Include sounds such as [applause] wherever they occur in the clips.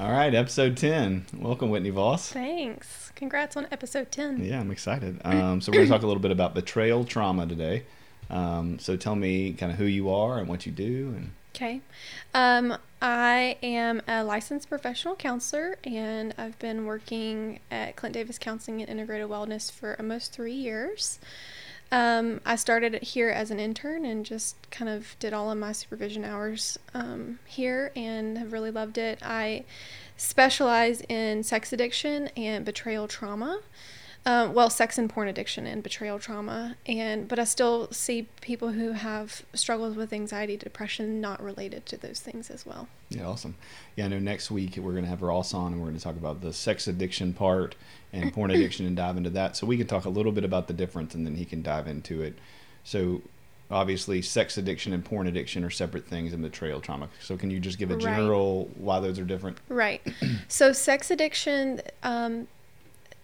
All right, episode 10. Welcome, Whitney Voss. Thanks. Congrats on episode 10. Yeah, I'm excited. [clears throat] Um, so, we're going to talk a little bit about betrayal trauma today. Um, so, tell me kind of who you are and what you do. And Okay. Um, I am a licensed professional counselor and I've been working at Clint Davis Counseling and Integrated Wellness for almost three years. Um, I started here as an intern and just kind of did all of my supervision hours um, here and have really loved it. I specialize in sex addiction and betrayal trauma. Um, well, sex and porn addiction and betrayal trauma, and but I still see people who have struggles with anxiety, depression, not related to those things as well. Yeah, awesome. Yeah, I know next week we're going to have Ross on and we're going to talk about the sex addiction part and [laughs] porn addiction and dive into that. So we can talk a little bit about the difference and then he can dive into it. So obviously, sex addiction and porn addiction are separate things in betrayal trauma. So can you just give a Right. general why those are different? Right. so, sex addiction, um,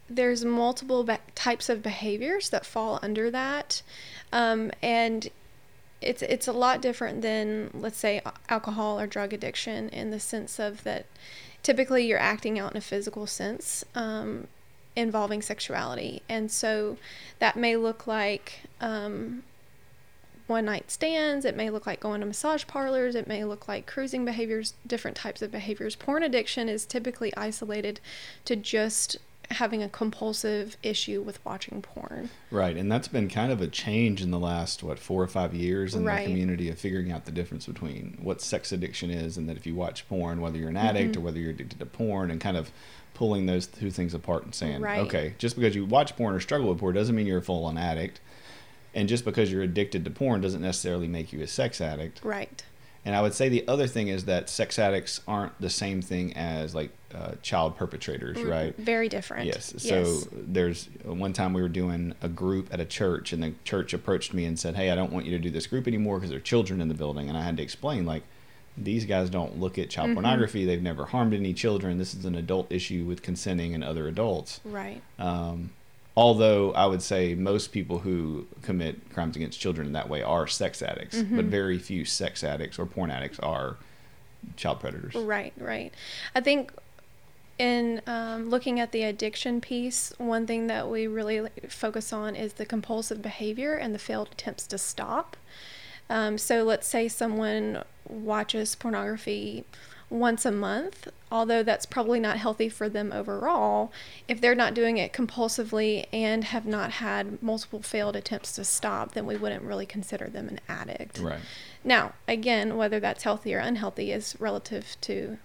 there's multiple be- types of behaviors that fall under that, um, and it's it's a lot different than let's say alcohol or drug addiction in the sense of that typically you're acting out in a physical sense um, involving sexuality, and so that may look like. Um, one night stands. It may look like going to massage parlors. It may look like cruising behaviors, different types of behaviors. Porn addiction is typically isolated to just having a compulsive issue with watching porn. Right, and that's been kind of a change in the last what four or five years in Right. the community of figuring out the difference between what sex addiction is, and that if you watch porn, whether you're an addict Mm-hmm. or whether you're addicted to porn, and kind of pulling those two things apart and saying, Right. okay, just because you watch porn or struggle with porn doesn't mean you're a full-on addict, and just because you're addicted to porn doesn't necessarily make you a sex addict. Right. And I would say the other thing is that sex addicts aren't the same thing as like uh, child perpetrators, right? Very different. Yes. So there's one time we were doing a group at a church, and the church approached me and said, "Hey, I don't want you to do this group anymore because there are children in the building." And I had to explain, like, these guys don't look at child pornography. They've never harmed any children. This is an adult issue with consenting and other adults. Right. Um, although I would say most people who commit crimes against children in that way are sex addicts, but very few sex addicts or porn addicts are child predators. Right, right. I think in um, looking at the addiction piece, one thing that we really focus on is the compulsive behavior and the failed attempts to stop. Um, so let's say someone watches pornography once a month, although that's probably not healthy for them overall. If they're not doing it compulsively and have not had multiple failed attempts to stop, then we wouldn't really consider them an addict. Right. Now, again, whether that's healthy or unhealthy is relative to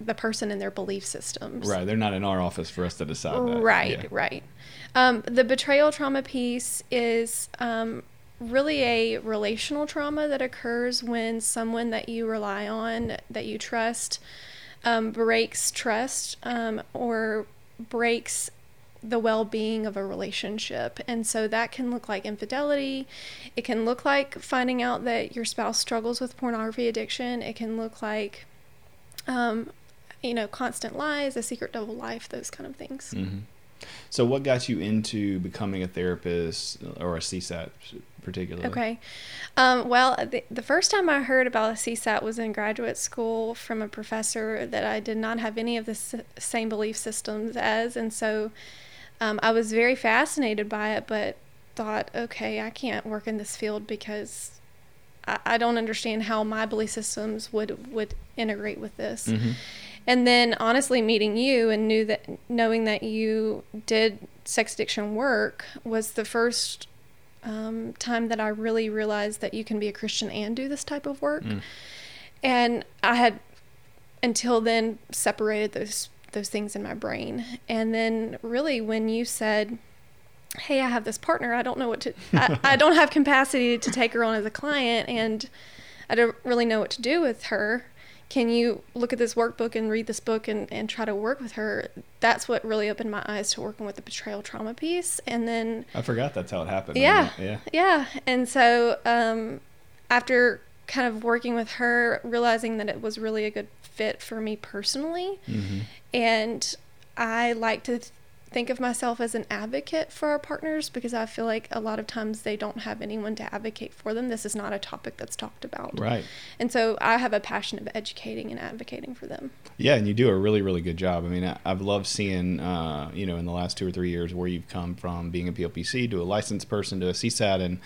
the person and their belief systems. Right. They're not in our office for us to decide that. Right, Yeah. right. Um, the betrayal trauma piece is um, really a relational trauma that occurs when someone that you rely on, that you trust, um, breaks trust um, or breaks the well being of a relationship. And so that can look like infidelity. It can look like finding out that your spouse struggles with pornography addiction. It can look like, um, you know, constant lies, a secret double life, those kind of things. hmm So, what got you into becoming a therapist or a CSAT particularly? Okay. Um, well, the, the first time I heard about a CSAT was in graduate school from a professor that I did not have any of the s- same belief systems as. And so um, I was very fascinated by it, but thought, okay, I can't work in this field because I, I don't understand how my belief systems would, would integrate with this. Mhm. And then honestly meeting you and knew that knowing that you did sex addiction work was the first um, time that I really realized that you can be a Christian and do this type of work. Mm. And I had until then separated those those things in my brain. And then really when you said, Hey, I have this partner, I don't know what to I, [laughs] I don't have capacity to take her on as a client and I don't really know what to do with her. Can you look at this workbook and read this book and, and try to work with her? That's what really opened my eyes to working with the betrayal trauma piece. And then I forgot that's how it happened. yeah, Yeah. yeah. And so um, after kind of working with her, realizing that it was really a good fit for me personally, Mm-hmm. and I like to think of myself as an advocate for our partners because I feel like a lot of times they don't have anyone to advocate for them. This is not a topic that's talked about. Right. And so I have a passion of educating and advocating for them. Yeah, and you do a really, really good job. I mean, I, I've loved seeing, uh, you know, in the last two or three years where you've come from being a PLPC to a licensed person to a CSAT, and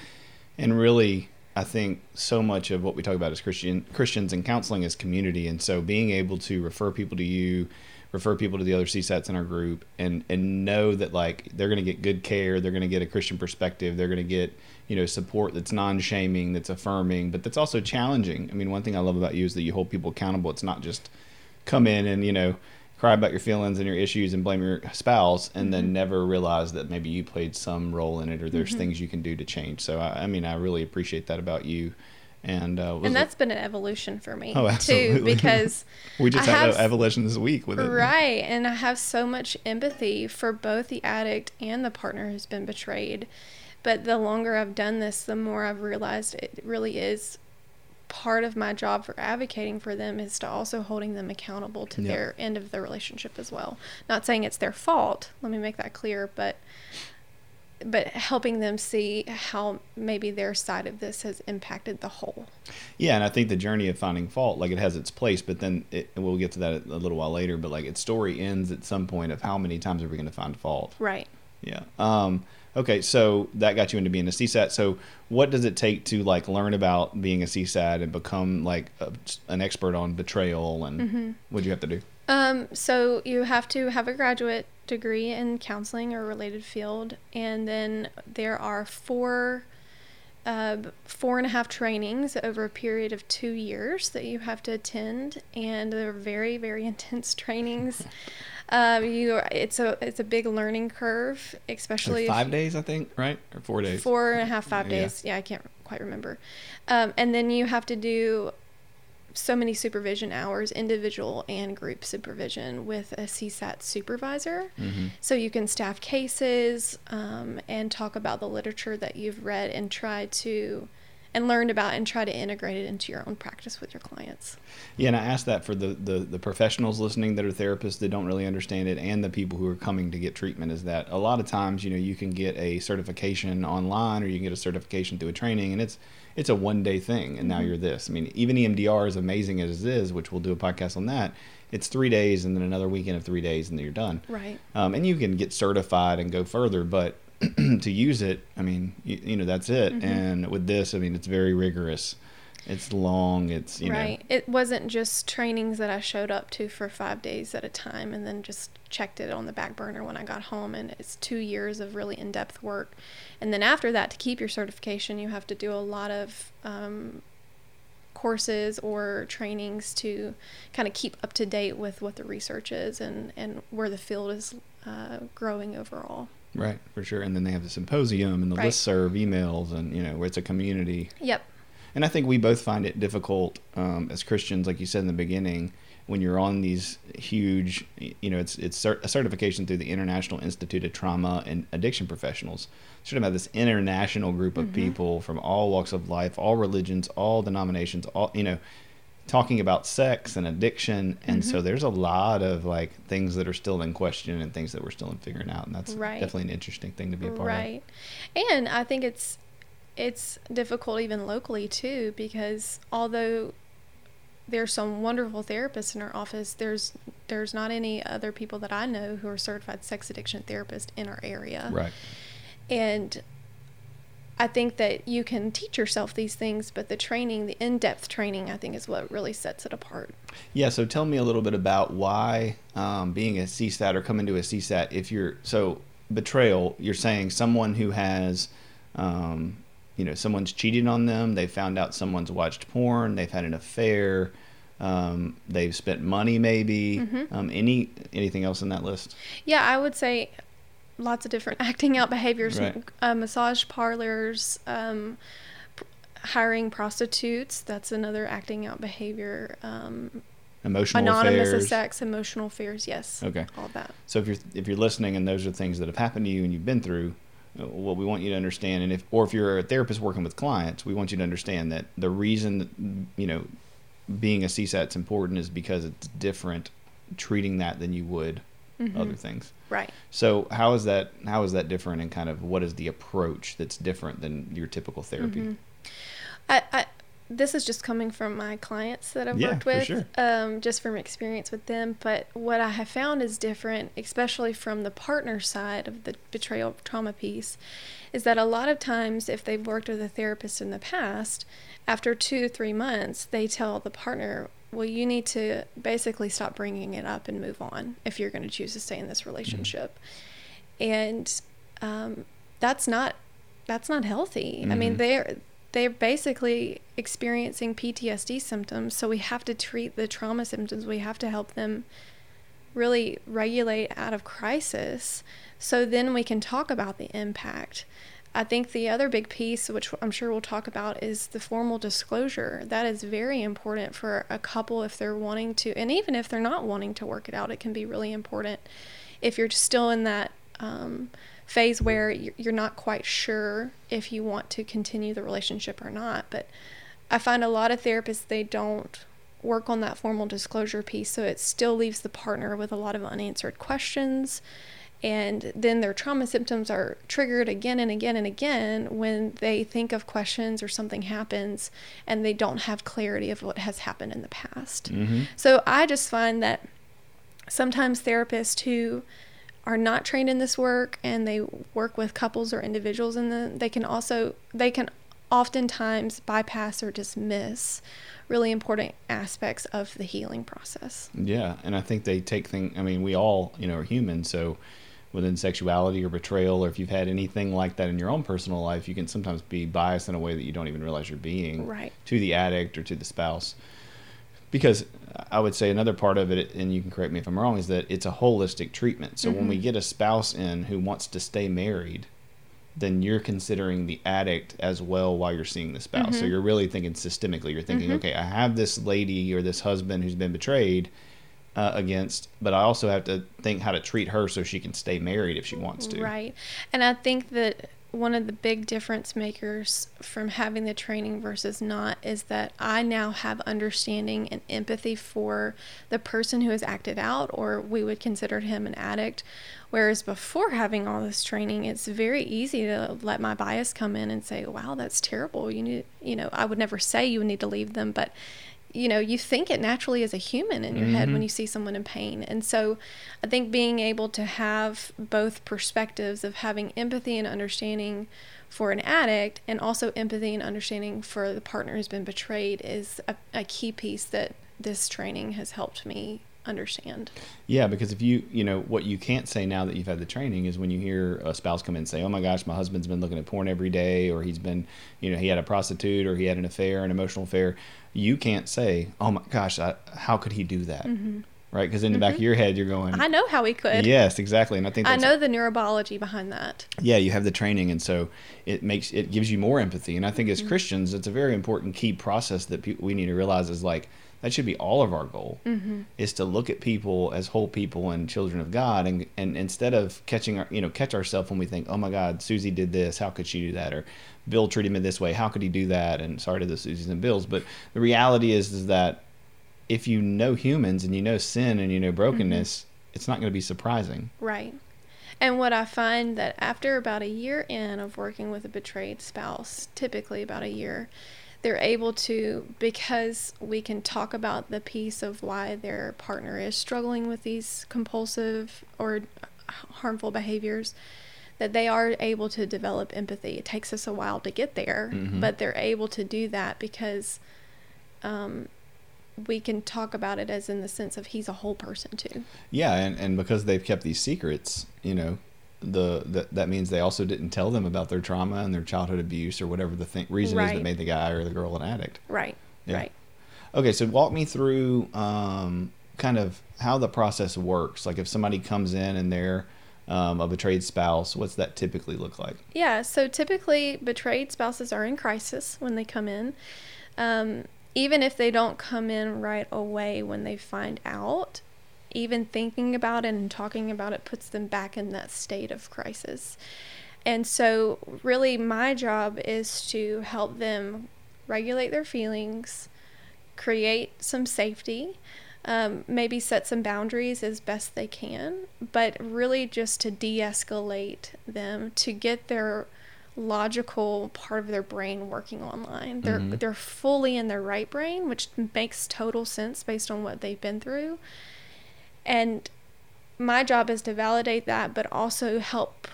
and really, I think so much of what we talk about as Christian Christians and counseling is community, and so being able to refer people to you, refer people to the other CSATs in our group, and and know that like they're going to get good care, they're going to get a Christian perspective, they're going to get you know support that's non-shaming, that's affirming, but that's also challenging. I mean, one thing I love about you is that you hold people accountable. It's not just come in and you know cry about your feelings and your issues and blame your spouse and then mm-hmm. never realize that maybe you played some role in it or there's mm-hmm. things you can do to change so i, I mean i really appreciate that about you and uh, was And it- that's been an evolution for me Oh, too [laughs] because we just I had have- an evolution this week with it Right. And I have so much empathy for both the addict and the partner who's been betrayed. But the longer I've done this, the more I've realized it really is part of my job for advocating for them is to also holding them accountable to Yeah. their end of the relationship as well. Not saying it's their fault. Let me make that clear, but but helping them see how maybe their side of this has impacted the whole. Yeah, and I think the journey of finding fault, like it has its place, but then it, we'll get to that a little while later. But like its story ends at some point of how many times are we going to find fault? Right. Yeah. Um, okay, so that got you into being a CSAT. So what does it take to like learn about being a CSAT and become like a, an expert on betrayal and what do you have to do? Um, so you have to have a graduate degree in counseling or related field, and then there are four, uh, four and a half trainings over a period of two years that you have to attend, and they're very, very [laughs] intense trainings. [laughs] Um, you, it's a it's a big learning curve, especially if five days, I think, right? Or four days? four and a half, five Yeah. days. Yeah, I can't quite remember. Um, and then you have to do so many supervision hours, individual and group supervision with a CSAT supervisor. Mhm. So you can staff cases um, and talk about the literature that you've read and try to and learned about and try to integrate it into your own practice with your clients. Yeah, and I ask that for the, the, the professionals listening that are therapists that don't really understand it and the people who are coming to get treatment is that a lot of times, you know, you can get a certification online or you can get a certification through a training and it's it's a one day thing and now you're this. I mean, even EMDR as amazing as it is, which we'll do a podcast on that, it's three days and then another weekend of three days and then you're done. Right. Um, and you can get certified and go further, but [clears throat] to use it, I mean, you, you know, that's it. And with this, I mean, it's very rigorous. It's long. It's you know right. It wasn't just trainings that I showed up to for five days at a time and then just checked it on the back burner when I got home. And it's two years of really in depth work. And then after that, to keep your certification, you have to do a lot of um, courses or trainings to kind of keep up to date with what the research is and, and where the field is uh, growing overall. right for sure. And then they have the symposium and the Right. listserv emails, and you know, where it's a community. Yep. And I think we both find it difficult um, as Christians, like you said in the beginning, when you're on these huge, you know, it's it's a certification through the International Institute of Trauma and Addiction Professionals. It's Sort of about this international group of mm-hmm. people from all walks of life, all religions, all denominations, all you know, talking about sex and addiction. And so mm-hmm. there's a lot of like things that are still in question and things that we're still in figuring out, and that's Right. definitely an interesting thing to be a part of. right and i think it's it's difficult even locally too because although there's some wonderful therapists in our office. There's there's not any other people that i know who are certified sex addiction therapists in our area. Right. and i think that you can teach yourself these things but the training the in-depth training i think is what really sets it apart. Yeah, so tell me a little bit about why um, being a CSAT or coming to a CSAT, if you're so betrayal, you're saying someone who has um, you know, someone's cheated on them. They found out someone's watched porn. They've had an affair. Um, they've spent money, maybe. Mhm. Um, any anything else in that list? Yeah, I would say lots of different [laughs] acting out behaviors, Right. uh, massage parlors, um, p- hiring prostitutes. That's another acting out behavior. Um, Emotional anonymous affairs. sex, emotional fears. Yes. Okay. All that. So if you're if you're listening and those are things that have happened to you and you've been through, what we want you to understand, and if or if you're a therapist working with clients, we want you to understand that the reason you know being a CSAT's important is because it's different treating that than you would Mhm. other things. Right. So how is that how is that different and kind of what is the approach that's different than your typical therapy? Mhm. I, I this is just coming from my clients that I've Yeah, worked with, sure. um, just from experience with them. But what I have found is different, especially from the partner side of the betrayal trauma piece, is that a lot of times if they've worked with a therapist in the past, after two three months, they tell the partner, "Well, you need to basically stop bringing it up and move on if you're going to choose to stay in this relationship." And um, that's not that's not healthy. I mean, Mhm. they're they're basically experiencing PTSD symptoms, so we have to treat the trauma symptoms. We have to help them really regulate out of crisis so then we can talk about the impact. I think the other big piece, which I'm sure we'll talk about, is the formal disclosure. That is very important for a couple if they're wanting to, and even if they're not wanting to work it out, it can be really important. If you're still in that um, phase where you're not quite sure if you want to continue the relationship or not, but I find a lot of therapists they don't work on that formal disclosure piece, so it still leaves the partner with a lot of unanswered questions. And then their trauma symptoms are triggered again and again and again when they think of questions or something happens and they don't have clarity of what has happened in the past. Mm-hmm. So I just find that sometimes therapists who are not trained in this work and they work with couples or individuals in the they can also they can oftentimes bypass or dismiss really important aspects of the healing process. Yeah, and I think they take things. I mean, we all, you know, are human. So, within sexuality or betrayal, or if you've had anything like that in your own personal life, you can sometimes be biased in a way that you don't even realize you're being Right. to the addict or to the spouse. Because I would say another part of it, and you can correct me if I'm wrong, is that it's a holistic treatment. So when we Mhm. get a spouse in who wants to stay married, then you're considering the addict as well while you're seeing the spouse. So Mhm. you're really thinking systemically. You're thinking, Mhm. okay, I have this lady or this husband who's been betrayed uh, against, but I also have to think how to treat her so she can stay married if she wants to. Right. And I think that one of the big difference makers from having the training versus not is that I now have understanding and empathy for the person who has acted out, or we would consider him an addict. Whereas before having all this training, it's very easy to let my bias come in and say, wow, that's terrible. You need, you know, I would never say you need to leave them, but you know, you think it naturally as a human in your head when Mhm. you see someone in pain. And so I think being able to have both perspectives of having empathy and understanding for an addict and also empathy and understanding for the partner who's been betrayed is a, a key piece that this training has helped me understand. Yeah, because if you, you know, what you can't say now that you've had the training is when you hear a spouse come in and say, "Oh my gosh, my husband's been looking at porn every day," or he's been, you know, he had a prostitute or he had an affair, an emotional affair. You can't say, "Oh my gosh, I, how could he do that?" Right? Because in the back of your head, you're going, Mm-hmm. I know how he could. "Yes, exactly." And I think I know the neurobiology behind that. yeah, you have the training, and so it makes it gives you more empathy. And I think as Christians, it's a very important key process that pe- we need to realize is like that should be all of our goal mm-hmm. is to look at people as whole people and children of God, and and instead of catching our you know catch ourselves when we think, oh my God, Susie did this, how could she do that, or Bill treated me this way, how could he do that? And sorry to the Susies and Bills, but the reality is is that if you know humans and you know sin and you know brokenness, mm-hmm. it's not going to be surprising. Right. And what I find that after about a year in of working with a betrayed spouse, typically about a year, they're able to because we can talk about the piece of why their partner is struggling with these compulsive or harmful behaviors that they are able to develop empathy. It takes us a while to get there, Mhm. but they're able to do that because um, we can talk about it as in the sense of he's a whole person too. Yeah, and, and because they've kept these secrets, you know, the that that means they also didn't tell them about their trauma and their childhood abuse or whatever the thing, reason is that made the guy or the girl an addict. Right. Yeah. Right. Okay, so walk me through um, kind of how the process works. Like if somebody comes in and they're um, a betrayed spouse, what's that typically look like? Yeah, so typically betrayed spouses are in crisis when they come in. Um, even if they don't come in right away when they find out, even thinking about it and talking about it puts them back in that state of crisis. And so, really, my job is to help them regulate their feelings, create some safety, um, maybe set some boundaries as best they can, but really just to de escalate them to get their logical part of their brain working online. They're Mhm. they're fully in their right brain, which makes total sense based on what they've been through. And my job is to validate that, but also help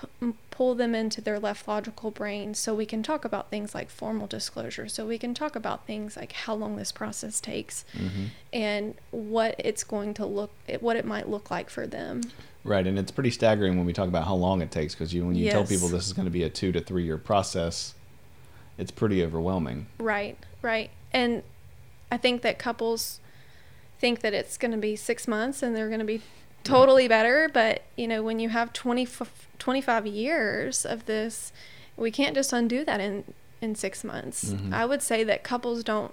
pull them into their left logical brain so we can talk about things like formal disclosure. So we can talk about things like how long this process takes Mm-hmm. and what it's going to look, what it might look like for them. Right, and it's pretty staggering when we talk about how long it takes because you when you tell people this is going to be a two to three year process, it's pretty overwhelming. Right, right. And I think that couples think that it's going to be six months and they're going to be totally better. But, you know, when you have 20, 25 years of this, we can't just undo that in, in six months. Mhm. I would say that couples don't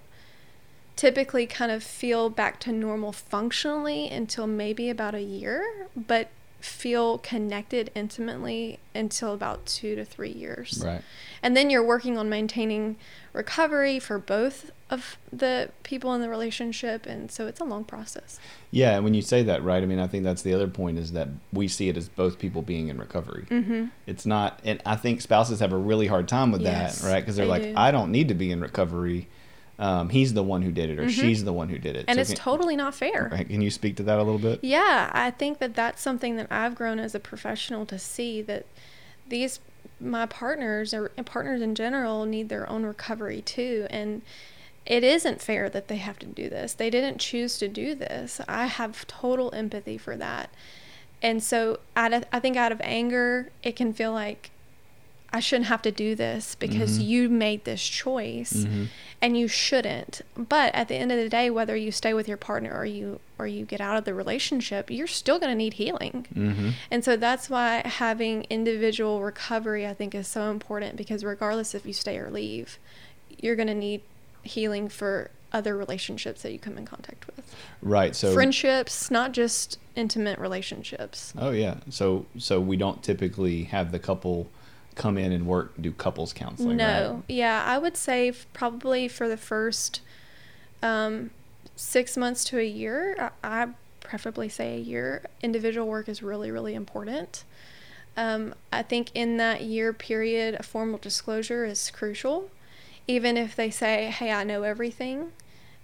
typically kind of feel back to normal functionally until maybe about a year, but feel connected intimately until about two to three years. Right. And then you're working on maintaining recovery for both of the people in the relationship. And so it's a long process. Yeah, and when you say that, right, I mean, I think that's the other point is that we see it as both people being in recovery. Mm-hmm. It's not, and I think spouses have a really hard time with Yes, that, right? Because they're they like, do. I don't need to be in recovery. Um, he's the one who did it, or Mhm. she's the one who did it. And So it's can, totally not fair. right, Can you speak to that a little bit? Yeah, I think that that's something that I've grown as a professional to see that these my partners or partners in general need their own recovery too and it isn't fair that they have to do this. They didn't choose to do this. I have total empathy for that. And so out of, I think out of anger, it can feel like I shouldn't have to do this because Mhm. you made this choice Mhm. and you shouldn't. But at the end of the day, whether you stay with your partner or you or you get out of the relationship, you're still going to need healing. Mm-hmm. And so that's why having individual recovery I think is so important because regardless if you stay or leave, you're going to need healing for other relationships that you come in contact with. Right. So Friendships, not just intimate relationships. Oh yeah. So so we don't typically have the couple come in and work do couples counseling. no. Right? Yeah, I would say probably for the first um, six months to a year, I, I preferably say a year, individual work is really, really important. Um, I think in that year period, a formal disclosure is crucial. Even if they say, hey, I know everything,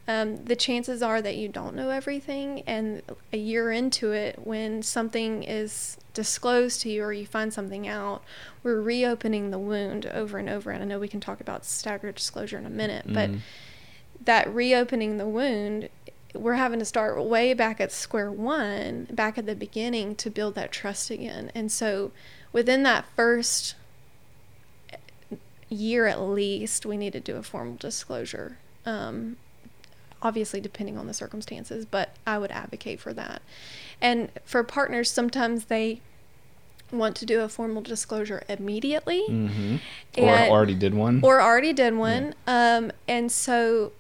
um, the chances are that you don't know everything. And a year into it, when something is disclosed to you or you find something out, we're reopening the wound over and over. And I know we can talk about staggered disclosure in a minute, but Mhm. that reopening the wound, we're having to start way back at square one, back at the beginning to build that trust again. And so within that first year at least, we need to do a formal disclosure. Um, obviously, depending on the circumstances, but I would advocate for that. And for partners, sometimes they want to do a formal disclosure immediately Mhm. Or And- already did one. or already did one. Um, and so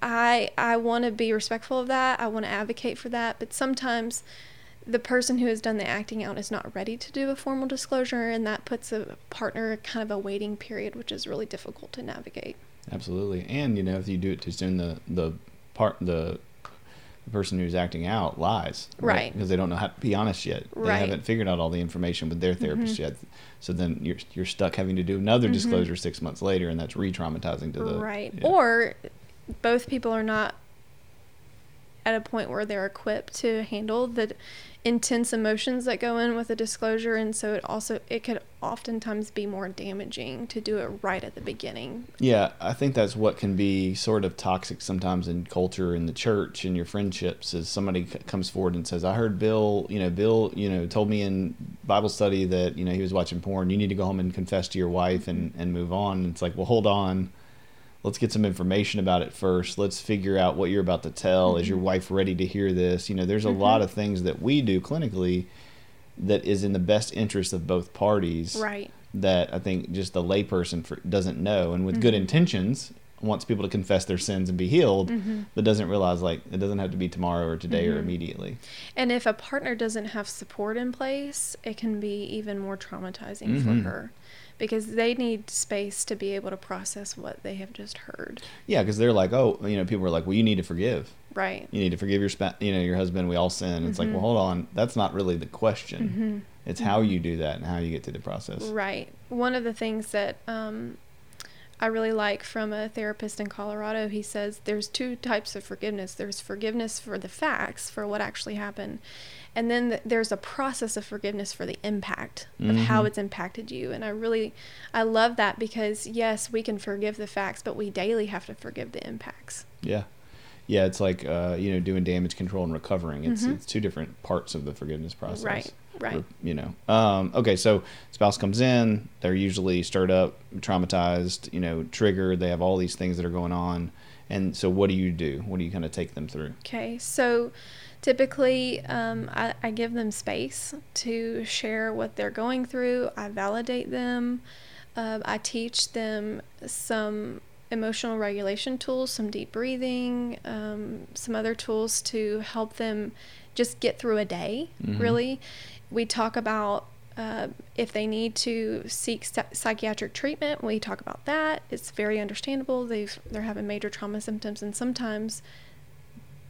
I I want to be respectful of that. I want to advocate for that. But sometimes the person who has done the acting out is not ready to do a formal disclosure, and that puts a partner kind of a waiting period, which is really difficult to navigate. Absolutely. And you know, if you do it too soon, the the part the the person who's acting out lies, Right. Because they don't know how to be honest yet. They Right. haven't figured out all the information with their therapist Mhm. yet. So then you're you're stuck having to do another Mhm. disclosure six months later, and that's re-traumatizing to the right. yeah. Or both people are not at a point where they're equipped to handle the intense emotions that go in with a disclosure and so it also it could oftentimes be more damaging to do it right at the beginning Yeah, I think that's what can be sort of toxic sometimes in culture in the church in your friendships is somebody c- comes forward and says, "I heard Bill, you know, Bill, you know, told me in Bible study that, you know, he was watching porn. You need to go home and confess to your wife and and move on." And it's like, "Well, hold on. Let's get some information about it first. Let's figure out what you're about to tell. Is your wife ready to hear this?" You know, there's a lot of things that we do clinically that is in the best interest of both parties right that I think just the layperson for, doesn't know, and with good Mm-hmm. intentions wants people to confess their sins and be healed, Mm-hmm. but doesn't realize like it doesn't have to be tomorrow or today or immediately. and if a partner doesn't have support in place it can be even more traumatizing Mhm. for her because they need space to be able to process what they have just heard Yeah, because they're like, oh, you know, people are like, well, you need to forgive. right You need to forgive your spa- you know, your husband. We all sin. It's like, Mm-hmm. well, hold on, that's not really the question. It's how you do that and how you get through the process. Right. One of the things that um, I really like from a therapist in Colorado, he says there's two types of forgiveness. There's forgiveness for the facts, for what actually happened, and then th- there's a process of forgiveness for the impact of how Mhm. it's impacted you. And I really, I love that because yes, we can forgive the facts, but we daily have to forgive the impacts. Yeah. Yeah, it's like uh, you know doing damage control and recovering. It's Mhm. it's two different parts of the forgiveness process. Right, right. Or, you know. Um, okay, so spouse comes in. They're usually stirred up, traumatized. You know, triggered. They have all these things that are going on. And so, what do you do? What do you kind of take them through? Okay, so typically um, I, I give them space to share what they're going through. I validate them. Um, I teach them some emotional regulation tools, some deep breathing, um, some other tools to help them just get through a day, Mhm. really. We talk about uh, if they need to seek psy- psychiatric treatment, we talk about that. It's very understandable. They've they're having major trauma symptoms, and sometimes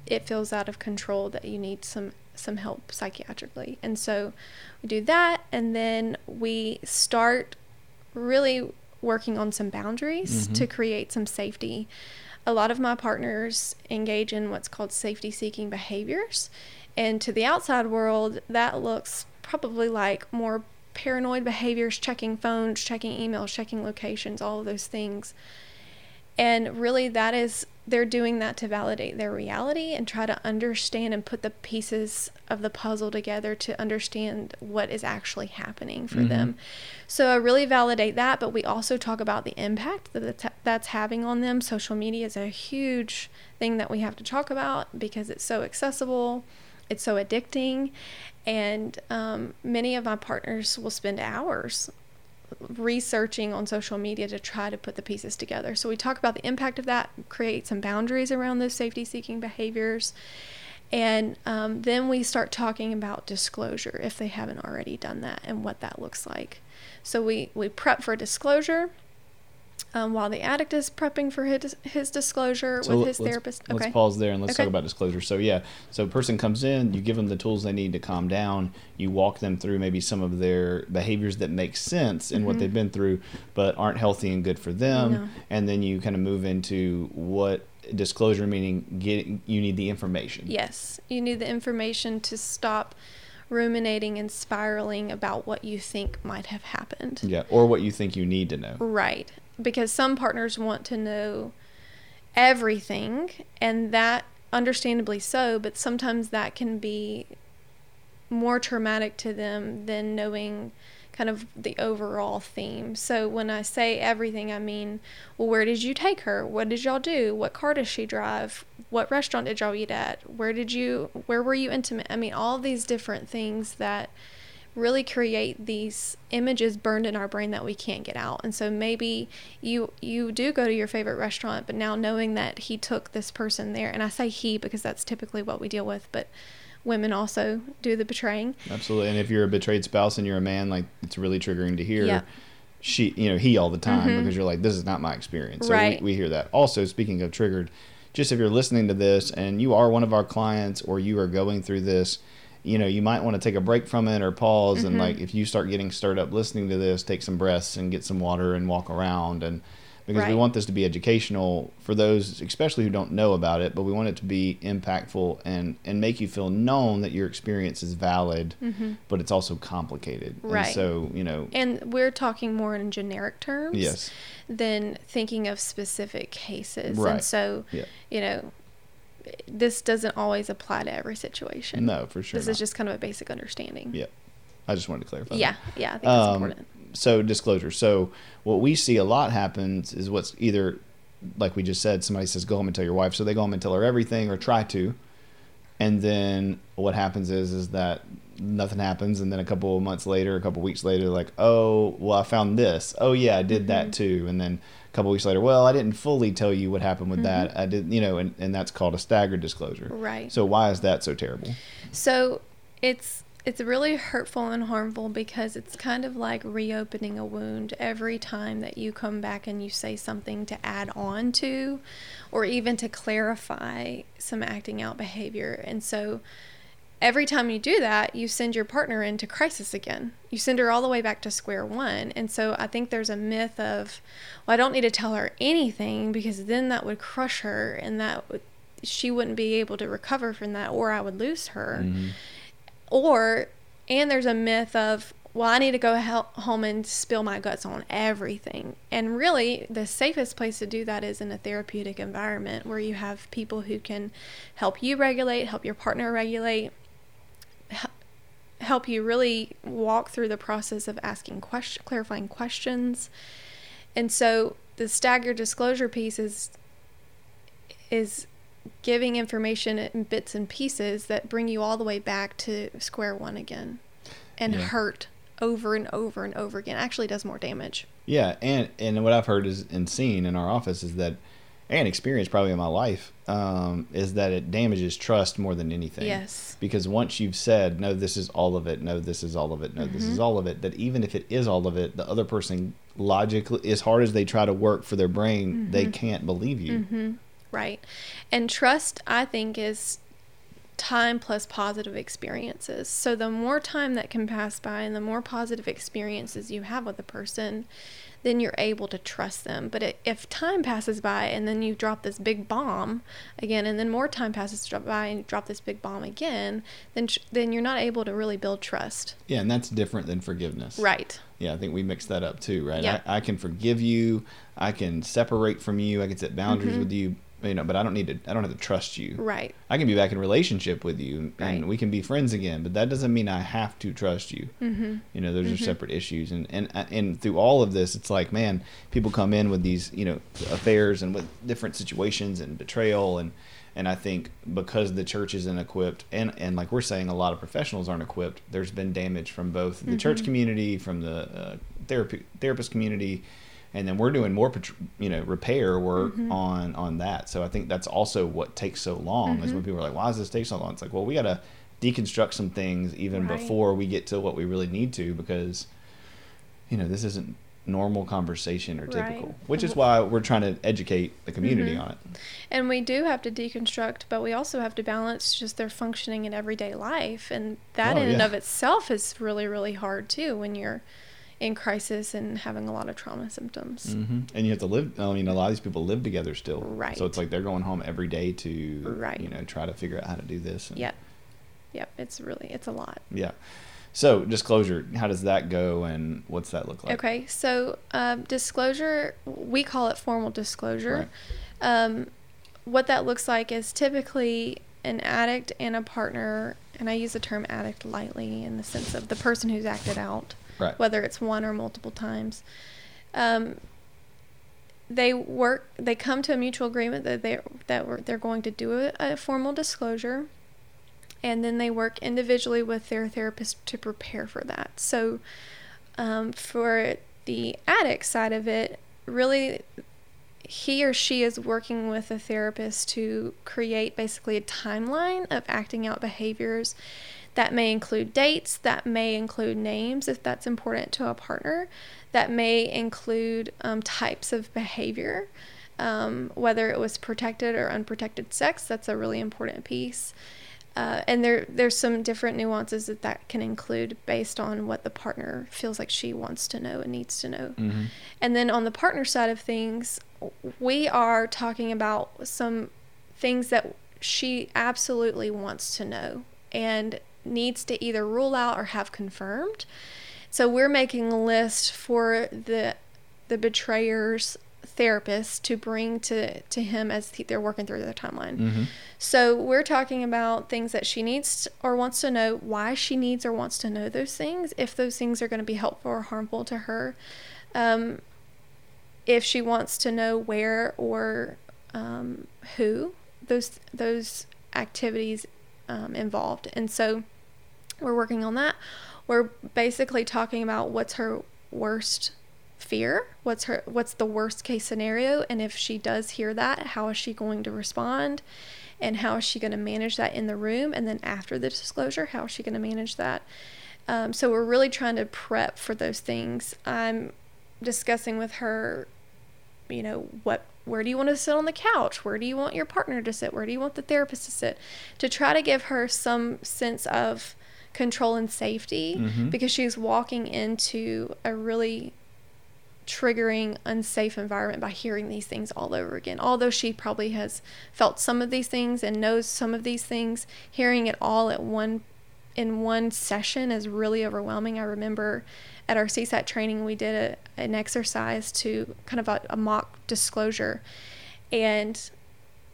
it feels out of control that you need some some help psychiatrically. And so we do that, and then we start really working on some boundaries Mhm. to create some safety. A lot of my partners engage in what's called safety seeking behaviors. And to the outside world, that looks probably like more paranoid behaviors, checking phones, checking emails, checking locations, all of those things. And really, that is, they're doing that to validate their reality and try to understand and put the pieces of the puzzle together to understand what is actually happening for Mhm. them. So I really validate that, but we also talk about the impact that that's having on them. Social media is a huge thing that we have to talk about because it's so accessible, it's so addicting, and um, many of my partners will spend hours researching on social media to try to put the pieces together. So we talk about the impact of that, create some boundaries around those safety seeking behaviors. And um, then we start talking about disclosure if they haven't already done that and what that looks like. So we, we prep for disclosure um, while the addict is prepping for his, his disclosure So with his therapist. Let's pause there and let's Okay. talk about disclosure. So yeah, so a person comes in, you give them the tools they need to calm down. You walk them through maybe some of their behaviors that make sense in what Mhm. they've been through, but aren't healthy and good for them. No. And then you kind of move into what disclosure meaning. Getting you need the information. Yes, you need the information to stop ruminating and spiraling about what you think might have happened. Yeah, or what you think you need to know. Right. Because some partners want to know everything, and that understandably so, but sometimes that can be more traumatic to them than knowing kind of the overall theme. So when I say everything, I mean, well, where did you take her? What did y'all do? What car does she drive? What restaurant did y'all eat at? Where did you where were you intimate? I mean, all these different things that really create these images burned in our brain that we can't get out. And so maybe you you do go to your favorite restaurant, but now knowing that he took this person there, and I say he because that's typically what we deal with, but women also do the betraying. Absolutely. And if you're a betrayed spouse and you're a man, like it's really triggering to hear. She, you know, he all the time Mhm. because you're like, this is not my experience. So Right. we, we hear that. Also, speaking of triggered, just if you're listening to this and you are one of our clients or you are going through this, you know, you might want to take a break from it or pause. And Mhm. like, if you start getting stirred up listening to this, take some breaths and get some water and walk around. And because we want this to be educational for those, especially who don't know about it. But we want it to be impactful and and make you feel known that your experience is valid, but it's also complicated. And Mm-hmm. Right. so you know, And we're talking more in generic terms yes, than thinking of specific cases. Right. And so, Yeah. you know, this doesn't always apply to every situation. no, for sure. This not. is just kind of a basic understanding. yeah. I just wanted to clarify. Yeah, that. yeah, I think that's Um, important. so disclosure. So what we see a lot happens is what's either like we just said, somebody says go home and tell your wife, so they go home and tell her everything or try to, and then what happens is is that nothing happens, and then a couple of months later, a couple of weeks later, like oh well I found this, oh yeah I did Mm-hmm. that too, and then couple weeks later, well I didn't fully tell you what happened with Mm-hmm. that, I didn't, you know, and, and that's called a staggered disclosure. Right. So why is that so terrible? So it's it's really hurtful and harmful because it's kind of like reopening a wound every time that you come back and you say something to add on to or even to clarify some acting out behavior. And so every time you do that, you send your partner into crisis again. You send her all the way back to square one. And so I think there's a myth of, well, I don't need to tell her anything because then that would crush her and that would, she wouldn't be able to recover from that or I would lose her. Mm-hmm. Or, and there's a myth of, well, I need to go home and spill my guts on everything. And really, the safest place to do that is in a therapeutic environment where you have people who can help you regulate, help your partner regulate, help you really walk through the process of asking question, clarifying questions. And so the staggered disclosure piece is is giving information in bits and pieces that bring you all the way back to square one again and Yeah. hurt over and over and over again actually does more damage Yeah, and and what I've heard is and seen in our office is that, and experience probably in my life, um, is that it damages trust more than anything. Yes. Because once you've said no, this is all of it. No, this is all of it. No, this Mm-hmm. is all of it. That even if it is all of it, the other person logically, as hard as they try to work for their brain, they Mm-hmm. can't believe you. right and trust i think is time plus positive experiences so the more time that can pass by and the more positive experiences you have with a person then you're able to trust them but if time passes by and then you drop this big bomb again and then more time passes by and you drop this big bomb again then tr- then you're not able to really build trust Yeah, and that's different than forgiveness. right Yeah, I think we mixed that up too, right? Yeah. I, I can forgive you. I can separate from you. I can set boundaries mm-hmm. with you. You know, but I don't need to. I don't have to trust you. Mm-hmm. right I can be back in relationship with you, and Right. we can be friends again. But that doesn't mean I have to trust you. Mm-hmm. You know, those are separate issues. And and and through all of this, it's like, man, people come in with these, you know, affairs and with different situations and betrayal and. And I think because the church isn't equipped, and, and like we're saying, a lot of professionals aren't equipped. There's been damage from both the Mm-hmm. church community, from the uh, therapy therapist community, and then we're doing more you know repair work Mm-hmm. on on that so i think that's also what takes so long is Mm-hmm. when people are like why does this take so long it's like well we got to deconstruct some things even Right. before we get to what we really need to because you know this isn't normal conversation or typical Right. which is why we're trying to educate the community Mm-hmm. on it And we do have to deconstruct, but we also have to balance just their functioning in everyday life. And that Oh, in and of itself is really, really hard too when you're in crisis and having a lot of trauma symptoms. hmm and you have to live i mean a lot of these people live together still Right. so it's like they're going home every day to Right. you know try to figure out how to do this and- Yep. Yep. It's really, it's a lot. yeah so disclosure how does that go and what's that look like Okay. So, um, disclosure, we call it formal disclosure. Um, what that looks like is typically an addict and a partner, and I use the term addict lightly in the sense of the person who's acted out, Right. whether it's one or multiple times. Um, they work. They come to a mutual agreement that they that they're going to do a, a formal disclosure, and then they work individually with their therapist to prepare for that. So, um, for the addict side of it, really he or she is working with a therapist to create basically a timeline of acting out behaviors that may include dates, that may include names if that's important to a partner, that may include um, types of behavior, um, whether it was protected or unprotected sex. That's a really important piece. Uh, and there there's some different nuances that that can include based on what the partner feels like she wants to know and needs to know. Mm-hmm. And then on the partner side of things, we are talking about some things that she absolutely wants to know and needs to either rule out or have confirmed. So we're making a list for the the betrayer's therapist to bring to to him as they're working through their timeline. Mm-hmm. So we're talking about things that she needs or wants to know, why she needs or wants to know those things, if those things are going to be helpful or harmful to her, um, if she wants to know where or um, who those those activities um, involved, and so we're working on that. We're basically talking about what's her worst fear what's her what's the worst case scenario and if she does hear that how is she going to respond? And how is she going to manage that in the room? And then after the disclosure how is she going to manage that? Um, so we're really trying to prep for those things. I'm discussing with her you know what where do you want to sit on the couch? Where do you want your partner to sit? Where do you want the therapist to sit? To try to give her some sense of control and safety Mhm. because she's walking into a really triggering unsafe environment by hearing these things all over again. Although she probably has felt some of these things and knows some of these things hearing it all at one in one session is really overwhelming. I remember at our csat training we did a, an exercise to kind of a, a mock disclosure. And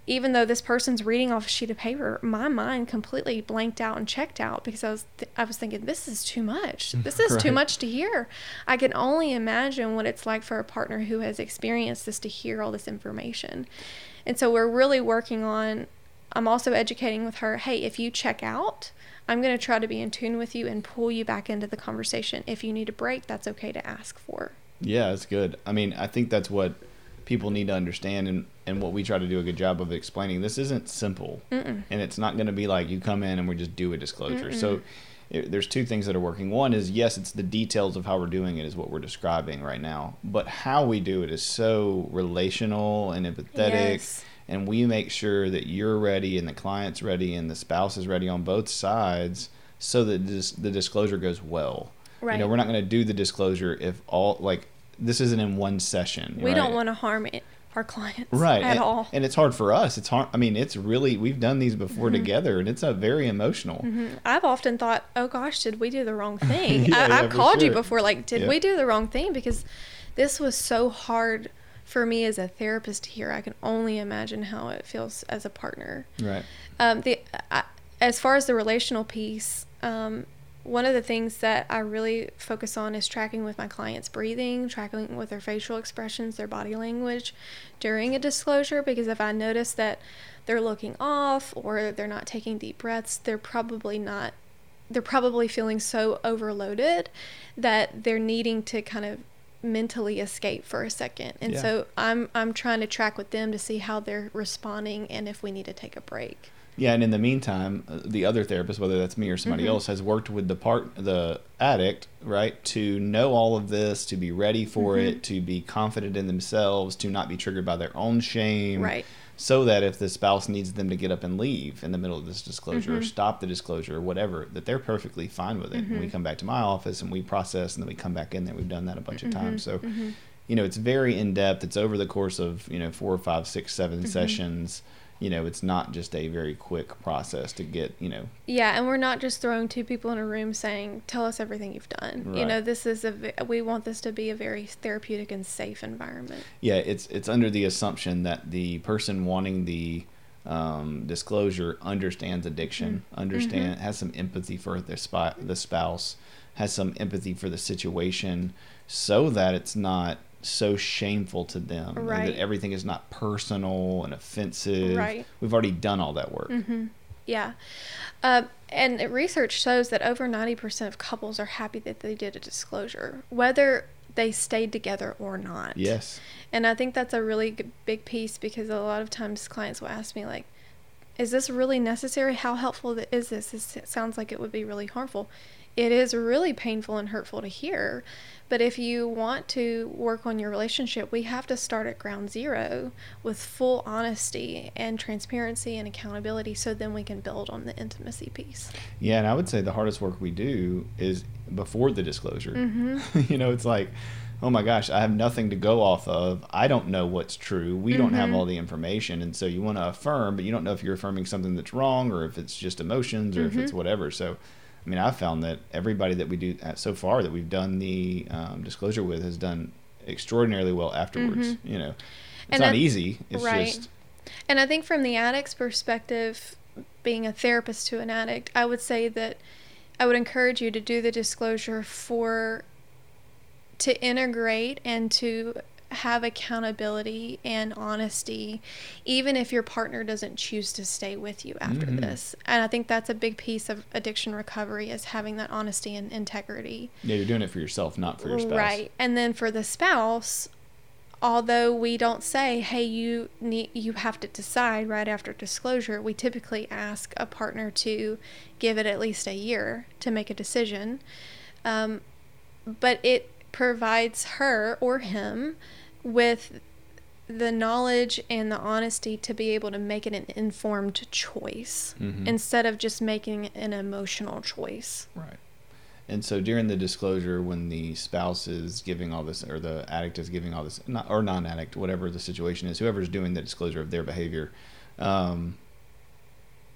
even though this person's reading off a sheet of paper, my mind completely blanked out and checked out because I was th- I was thinking this is too much. Mm-hmm. This is too much to hear. I can only imagine what it's like for a partner who has experienced this to hear all this information. And so we're really working on I'm also educating with her, hey, if you check out, I'm going to try to be in tune with you and pull you back into the conversation. If you need a break, that's okay to ask for. Yeah, that's good. I mean, I think that's what people need to understand and, and what we try to do a good job of explaining. This isn't simple. Mm-mm. And it's not going to be like you come in and we just do a disclosure. So it, there's two things that are working. One is, yes, it's the details of how we're doing it is what we're describing right now. But how we do it is so relational and empathetic. Yes. And we make sure that you're ready and the client's ready and the spouse is ready on both sides so that this, the disclosure goes well. You know, we're not going to do the disclosure if all, like, this isn't in one session. We right? don't want to harm it, our clients right at and, all. and it's hard for us it's hard i mean it's really we've done these before Mm-hmm. together and it's a very emotional Mhm. I've often thought, oh gosh, did we do the wrong [laughs] thing? Yeah, I, yeah, I've called you before, like, did Yeah. we do the wrong thing? Because this was so hard for me as a therapist to hear. I can only imagine how it feels as a partner. right Um, the I, as far as the relational piece, um, one of the things that I really focus on is tracking with my clients' breathing, tracking with their facial expressions, their body language during a disclosure. Because if I notice that they're looking off or they're not taking deep breaths, they're probably not. They're probably feeling so overloaded that they're needing to kind of mentally escape for a second. And Yeah. so I'm I'm trying to track with them to see how they're responding and if we need to take a break. Yeah and in the meantime uh, the other therapist whether that's me or somebody Mhm. else has worked with the part the addict right to know all of this to be ready for Mhm. it to be confident in themselves to not be triggered by their own shame Right. so that if the spouse needs them to get up and leave in the middle of this disclosure or Mhm. stop the disclosure or whatever, that they're perfectly fine with it. And we Mhm. come back to my office and we process and then we come back in there. We've done that a bunch of times. So, mhm. you know, it's very in depth. It's over the course of, you know, four, five, six, seven Mm-hmm. sessions. You know, it's not just a very quick process to get, you know, Yeah, and we're not just throwing two people in a room saying, "Tell us everything you've done." You know, this is a we want this to be a very therapeutic and safe environment. yeah, it's it's under the assumption that the person wanting the um, disclosure understands addiction, Mm-hmm. understand has some empathy for the spy, the spouse, has some empathy for the situation, so that it's not so shameful to them, Right. that everything is not personal and offensive. Right. We've already done all that work. hmm Yeah, uh, and research shows that over ninety percent of couples are happy that they did a disclosure, whether they stayed together or not. Yes. And I think that's a really big piece because a lot of times clients will ask me like, "Is this really necessary? How helpful is this? This sounds like it would be really harmful." It is really painful and hurtful to hear. But if you want to work on your relationship, we have to start at ground zero with full honesty and transparency and accountability so then we can build on the intimacy piece. Yeah, and I would say the hardest work we do is before the disclosure. Mm-hmm. [laughs] you know, it's like, oh my gosh, I have nothing to go off of. I don't know what's true. We mm-hmm. don't have mm-hmm. all the information. And so you want to affirm, but you don't know if you're affirming something that's wrong or if it's just emotions or mm-hmm. if it's mm-hmm. whatever. So, I mean, I've found that everybody that we do uh, so far that we've done the um, disclosure with has done extraordinarily well afterwards. Mm-hmm. You know, it's and not I, easy. It's right. just. And I think from the addict's perspective, being a therapist to an addict, I would say that I would encourage you to do the disclosure for to integrate and to have accountability and honesty, even if your partner doesn't choose to stay with you after mm-hmm. this. And I think that's a big piece of addiction recovery is having that honesty and integrity. Yeah, you're doing it for yourself, not for your spouse. Right. And then for the spouse, although we don't say, "Hey, you need you have to decide right after disclosure," we typically ask a partner to give it at least a year to make a decision. Um, but it provides her or him with the knowledge and the honesty to be able to make it an informed choice mm-hmm. instead of just making an emotional choice. Right. And so during the disclosure, when the spouse is giving all this, or the addict is giving all this, or non-addict, whatever the situation is, whoever's doing the disclosure of their behavior, um,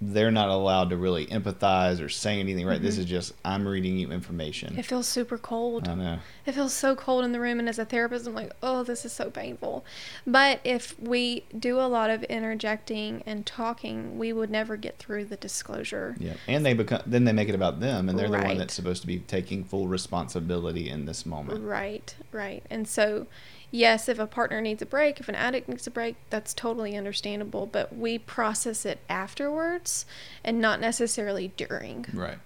they're not allowed to really empathize or say anything, right? Mm-hmm. This is just I'm reading you information. It feels super cold. I know. It feels so cold in the room, and as a therapist, I'm like, oh, this is so painful. But if we do a lot of interjecting and talking, we would never get through the disclosure. Yeah, and they become then they make it about them, and they're right. the one that's supposed to be taking full responsibility in this moment. Right, right, and so yes, if a partner needs a break, if an addict needs a break, that's totally understandable. But we process it afterwards and not necessarily during. Right.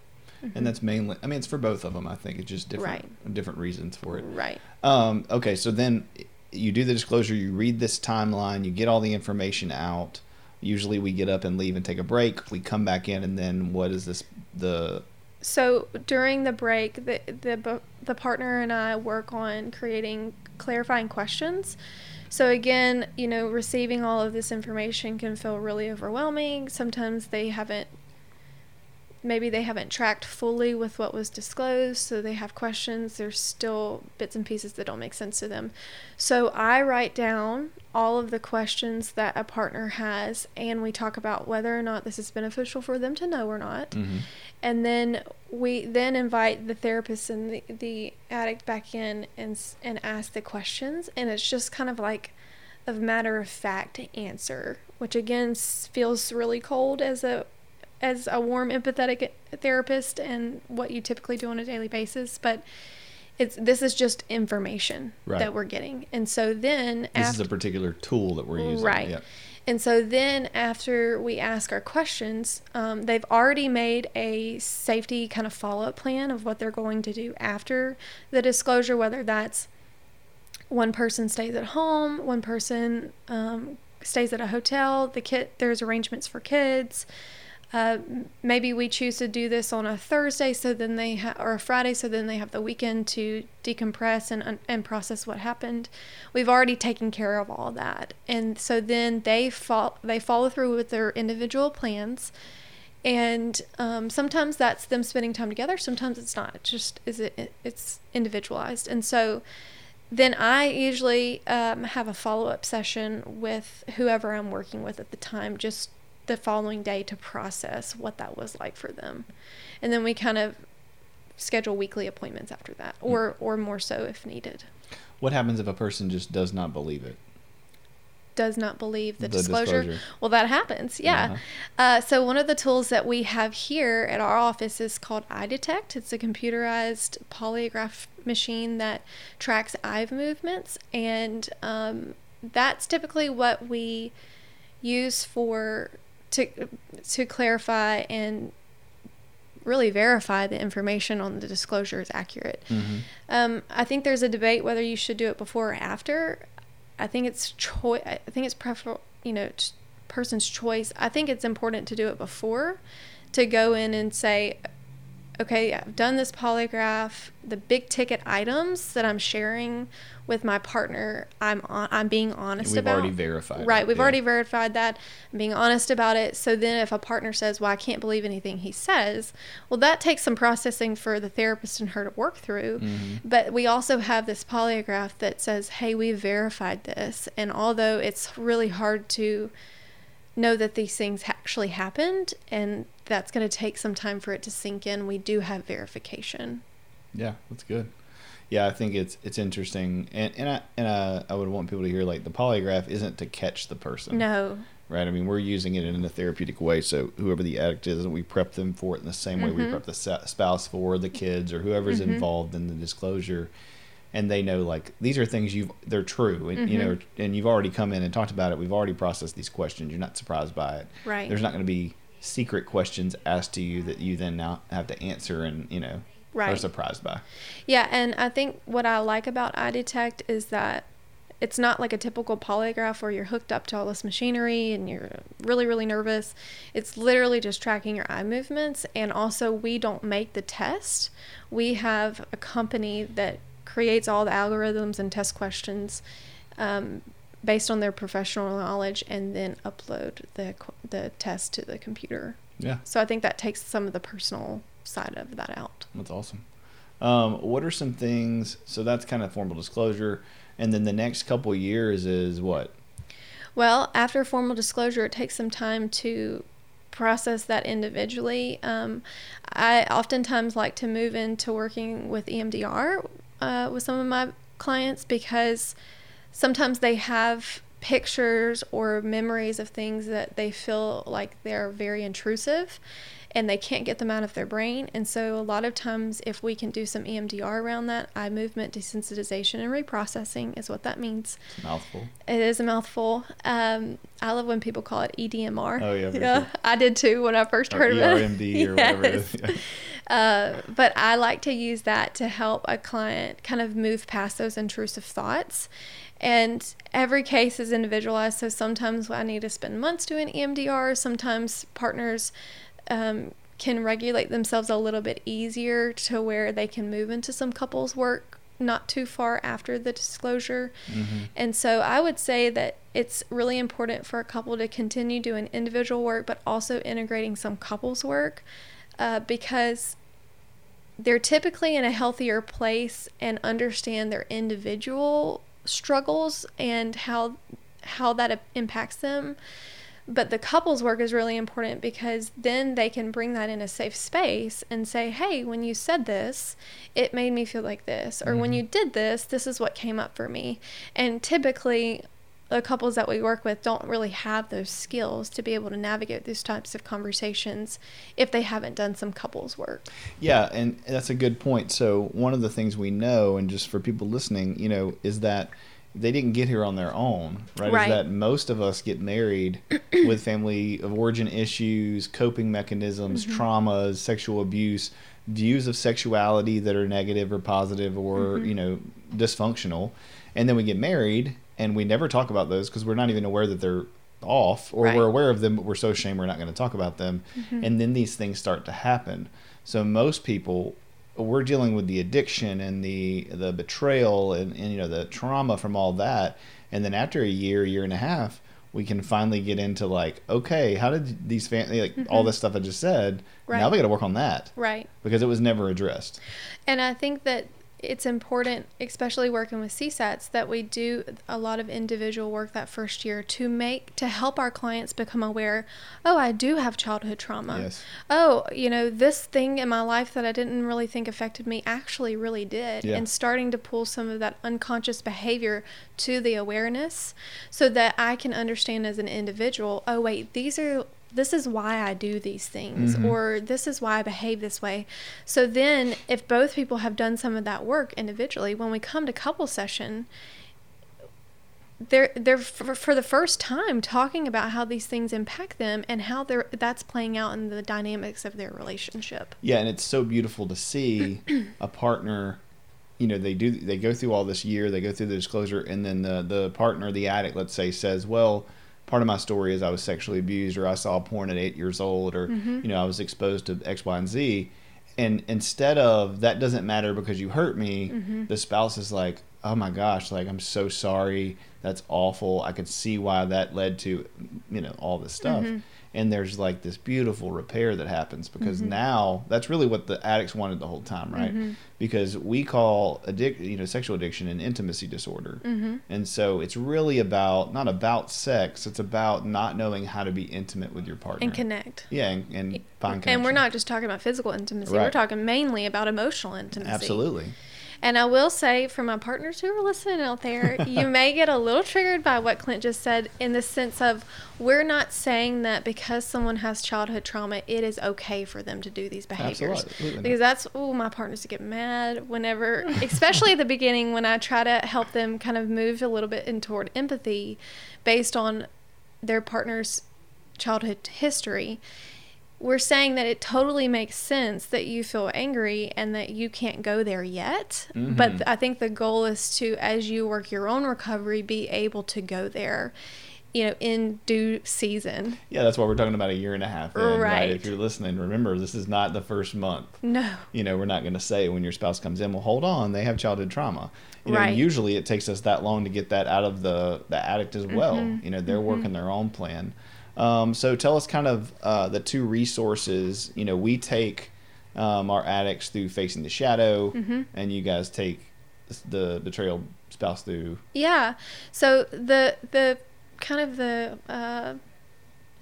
Mm-hmm. And that's mainly, I mean, it's for both of them. I think it's just different, right. different reasons for it. Right. Um, okay, so then you do the disclosure, you read this timeline, you get all the information out. Usually we get up and leave and take a break. We come back in, and then what is this? The so during the break, the the the partner and I work on creating clarifying questions. So again, you know, receiving all of this information can feel really overwhelming. Sometimes they haven't maybe they haven't tracked fully with what was disclosed, so they have questions. There's still bits and pieces that don't make sense to them. So I write down all of the questions that a partner has, and we talk about whether or not this is beneficial for them to know or not. Mm-hmm. And then we then invite the therapist and the, the addict back in and and ask the questions, and it's just kind of like a matter of fact answer, which again feels really cold as a as a warm, empathetic therapist and what you typically do on a daily basis, but it's this is just information right. that we're getting. And so then this after, is a particular tool that we're using. Right. Yep. And so then after we ask our questions, um, they've already made a safety kind of follow up plan of what they're going to do after the disclosure, whether that's one person stays at home, one person um, stays at a hotel, the kid there's arrangements for kids. Uh, maybe we choose to do this on a Thursday, so then they ha- or a Friday, so then they have the weekend to decompress and and process what happened. We've already taken care of all that, and so then they fall they follow through with their individual plans, and um, sometimes that's them spending time together. Sometimes it's not. It's just is it it's individualized, and so then I usually um, have a follow up session with whoever I'm working with at the time, just the following day to process what that was like for them. And then we kind of schedule weekly appointments after that hmm. or or more so if needed. What happens if a person just does not believe it? Does not believe the, the disclosure. disclosure. Well, that happens. Yeah. Uh-huh. Uh, so one of the tools that we have here at our office is called EyeDetect. It's a computerized polygraph machine that tracks eye movements, and um, that's typically what we use for to to clarify and really verify the information on the disclosure is accurate. Mm-hmm. Um, I think there's a debate whether you should do it before or after. I think it's choice. I think it's prefer you know t- person's choice. I think it's important to do it before, to go in and say, okay, I've done this polygraph. The big ticket items that I'm sharing with my partner, I'm on, I'm being honest about. we've already verified. Right, it, we've yeah. already verified that. I'm being honest about it. So then, if a partner says, "Well, I can't believe anything he says," well, that takes some processing for the therapist and her to work through. Mhm. But we also have this polygraph that says, "Hey, we've verified this," and although it's really hard to know that these things actually happened, and that's going to take some time for it to sink in, we do have verification. Yeah, that's good. Yeah, I think it's it's interesting, and and I and I, I would want people to hear like the polygraph isn't to catch the person. No, right? I mean, we're using it in a therapeutic way. So whoever the addict is, we prep them for it in the same way we Mhm. prep the spouse for the kids or whoever's Mhm. involved in the disclosure, and they know like these are things you've they're true, and you Mhm. know, and you've already come in and talked about it. We've already processed these questions. You're not surprised by it. right. There's not going to be secret questions asked to you that you then now have to answer and you know right. are surprised by. Yeah, and I think what I like about EyeDetect is that it's not like a typical polygraph where you're hooked up to all this machinery and you're really, really nervous. It's literally just tracking your eye movements. And also, we don't make the test. We have a company that creates all the algorithms and test questions um, based on their professional knowledge and then upload the, the test to the computer. Yeah, So I think that takes some of the personal side of that out. That's awesome. Um, what are some things? So that's kind of formal disclosure, and then the next couple years is what? Well, after formal disclosure, it takes some time to process that individually. Um, I oftentimes like to move into working with EMDR uh, with some of my clients because sometimes they have pictures or memories of things that they feel like they're very intrusive and they can't get them out of their brain. And so, a lot of times, if we can do some EMDR around that, eye movement desensitization and reprocessing is what that means. It's a mouthful. It is a mouthful. Um, I love when people call it EDMR. Oh, yeah, sure. I did too when I first Or heard of it. ERMD or whatever it is. Yes. [laughs] Uh, but I like to use that to help a client kind of move past those intrusive thoughts. And every case is individualized. So sometimes I need to spend months doing EMDR. Sometimes partners um, can regulate themselves a little bit easier to where they can move into some couples work not too far after the disclosure. Mhm. And so I would say that it's really important for a couple to continue doing individual work, but also integrating some couples work uh, because they're typically in a healthier place and understand their individual struggles and how how that impacts them. But the couples work is really important because then they can bring that in a safe space and say, hey, when you said this, it made me feel like this. Or when Mhm. you did this, this is what came up for me. And typically, the couples that we work with don't really have those skills to be able to navigate these types of conversations if they haven't done some couples work. Yeah, and that's a good point. So one of the things we know, and just for people listening, you know, is that they didn't get here on their own, right? Right. Is that most of us get married [clears throat] with family of origin issues, coping mechanisms, Mm-hmm. traumas, sexual abuse, views of sexuality that are negative or positive or Mm-hmm. you know dysfunctional, and then we get married and we never talk about those because we're not even aware that they're off or Right. we're aware of them but we're so ashamed we're not going to talk about them Mm-hmm. and then these things start to happen so most people we're dealing with the addiction and the the betrayal and, and you know the trauma from all that and then after a year year and a half we can finally get into like okay how did these family like all this stuff i just said now Mm-hmm. We got to work on that Right. because it was never addressed And I think that it's important, especially working with CSATs, that we do a lot of individual work that first year to make to help our clients become aware. Oh, I do have childhood trauma. Yes. Oh, you know, this thing in my life that I didn't really think affected me actually really did. Yeah. And starting to pull some of that unconscious behavior to the awareness so that I can understand as an individual, oh wait, these are this is why I do these things Mhm. or this is why I behave this way. So then if both people have done some of that work individually, when we come to couple session, they're they're for, for the first time talking about how these things impact them and how they're that's playing out in the dynamics of their relationship. Yeah, and it's so beautiful to see [clears throat] a partner. You know, they do they go through all this year, they go through the disclosure, and then the the partner, the addict, let's say, says, "Well, part of my story is I was sexually abused, or I saw porn at eight years old, or Mm-hmm. you know, I was exposed to X, Y, and Z." and instead of that doesn't matter because you hurt me, Mm-hmm. the spouse is like, oh my gosh, like I'm so sorry. That's awful. I could see why that led to, you know, all this stuff. Mm-hmm. And there's like this beautiful repair that happens because Mm-hmm. now that's really what the addicts wanted the whole time, right? Because we call addict you know, sexual addiction an intimacy disorder. Mm-hmm. And so it's really about not about sex, it's about not knowing how to be intimate with your partner. and connect. Yeah, and, and find connection. And we're not just talking about physical intimacy. We're talking mainly about emotional intimacy. Absolutely. And I will say, for my partners who are listening out there, you [laughs] may get a little triggered by what Clint just said in the sense of we're not saying that because someone has childhood trauma, it is okay for them to do these behaviors. Absolutely. Because that's, oh, my partners get mad whenever, especially at the beginning when I try to help them kind of move a little bit in toward empathy based on their partner's childhood history we're saying that it totally makes sense that you feel angry and that you can't go there yet. Mhm. But I think the goal is to, as you work your own recovery, be able to go there, you know, in due season. Yeah, that's why we're talking about a year and a half. In, right. Right. If you're listening, remember this is not the first month. No. You know, we're not going to say when your spouse comes in, well, hold on, they have childhood trauma. You know, Right. usually it takes us that long to get that out of the the addict as well. Mhm. You know, they're working their own plan. Um, so tell us kind of uh, the two resources. You know, we take um, our addicts through facing the shadow, Mhm. and you guys take the betrayal spouse through. Yeah. So the the kind of the uh,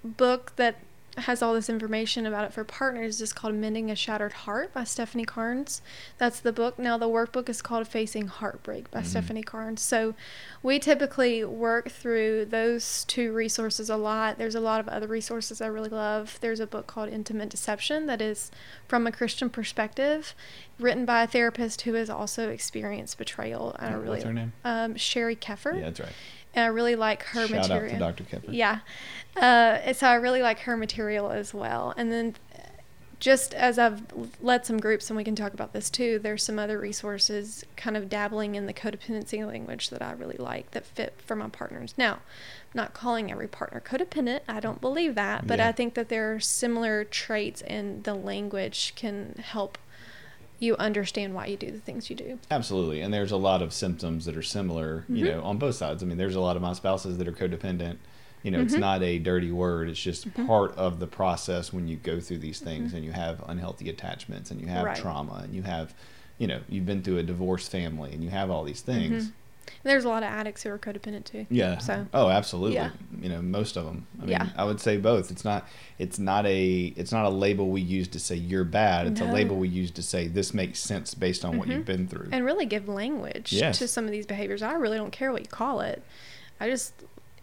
book that has all this information about it for partners is called Mending a Shattered Heart by Stephanie Carnes. That's the book. Now the workbook is called Facing Heartbreak by Mhm. Stephanie Carnes. So we typically work through those two resources a lot. There's a lot of other resources I really love. There's a book called Intimate Deception that is from a Christian perspective, written by a therapist who has also experienced betrayal. I really What's her name? um, Sheri Keffer. Yeah, that's right. And I really like her Shout material. out to Dr. Keffer. Yeah. Uh, so I really like her material as well. And then just as I've led some groups, and we can talk about this too, there's some other resources kind of dabbling in the codependency language that I really like that fit for my partners. Now, I'm not calling every partner codependent. I don't believe that. But Yeah. I think that there are similar traits and the language can help you understand why you do the things you do. Absolutely. And there's a lot of symptoms that are similar, you Mhm. know, on both sides. I mean, there's a lot of my spouses that are codependent. You know, it's Mhm. not a dirty word. It's just Mhm. part of the process when you go through these things and you have unhealthy attachments and you have Right. trauma and you have, you know, you've been through a divorced family and you have all these things. There's a lot of addicts who are codependent too. Yeah. So Oh, absolutely. Yeah. You know, most of them. I mean, Yeah. I would say both. It's not. It's not a. It's not a label we use to say you're bad. It's a label we use to say this makes sense based on what Mhm. you've been through. and really give language Yes. to some of these behaviors. I really don't care what you call it. I just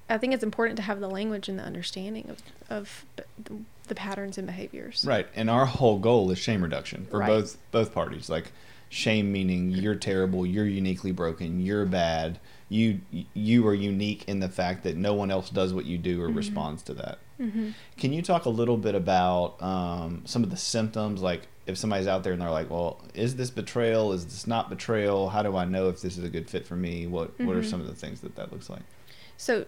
I think it's important to have the language and the understanding of of b- the patterns and behaviors. Right, and our whole goal is shame reduction for Right. both both parties. Like shame meaning you're terrible, you're uniquely broken, you're bad. You you are unique in the fact that no one else does what you do or Mhm. responds to that. hmm Can you talk a little bit about um, some of the symptoms? Like if somebody's out there and they're like, "Well, is this betrayal? Is this not betrayal? How do I know if this is a good fit for me? What What are Mhm. some of the things that that looks like? So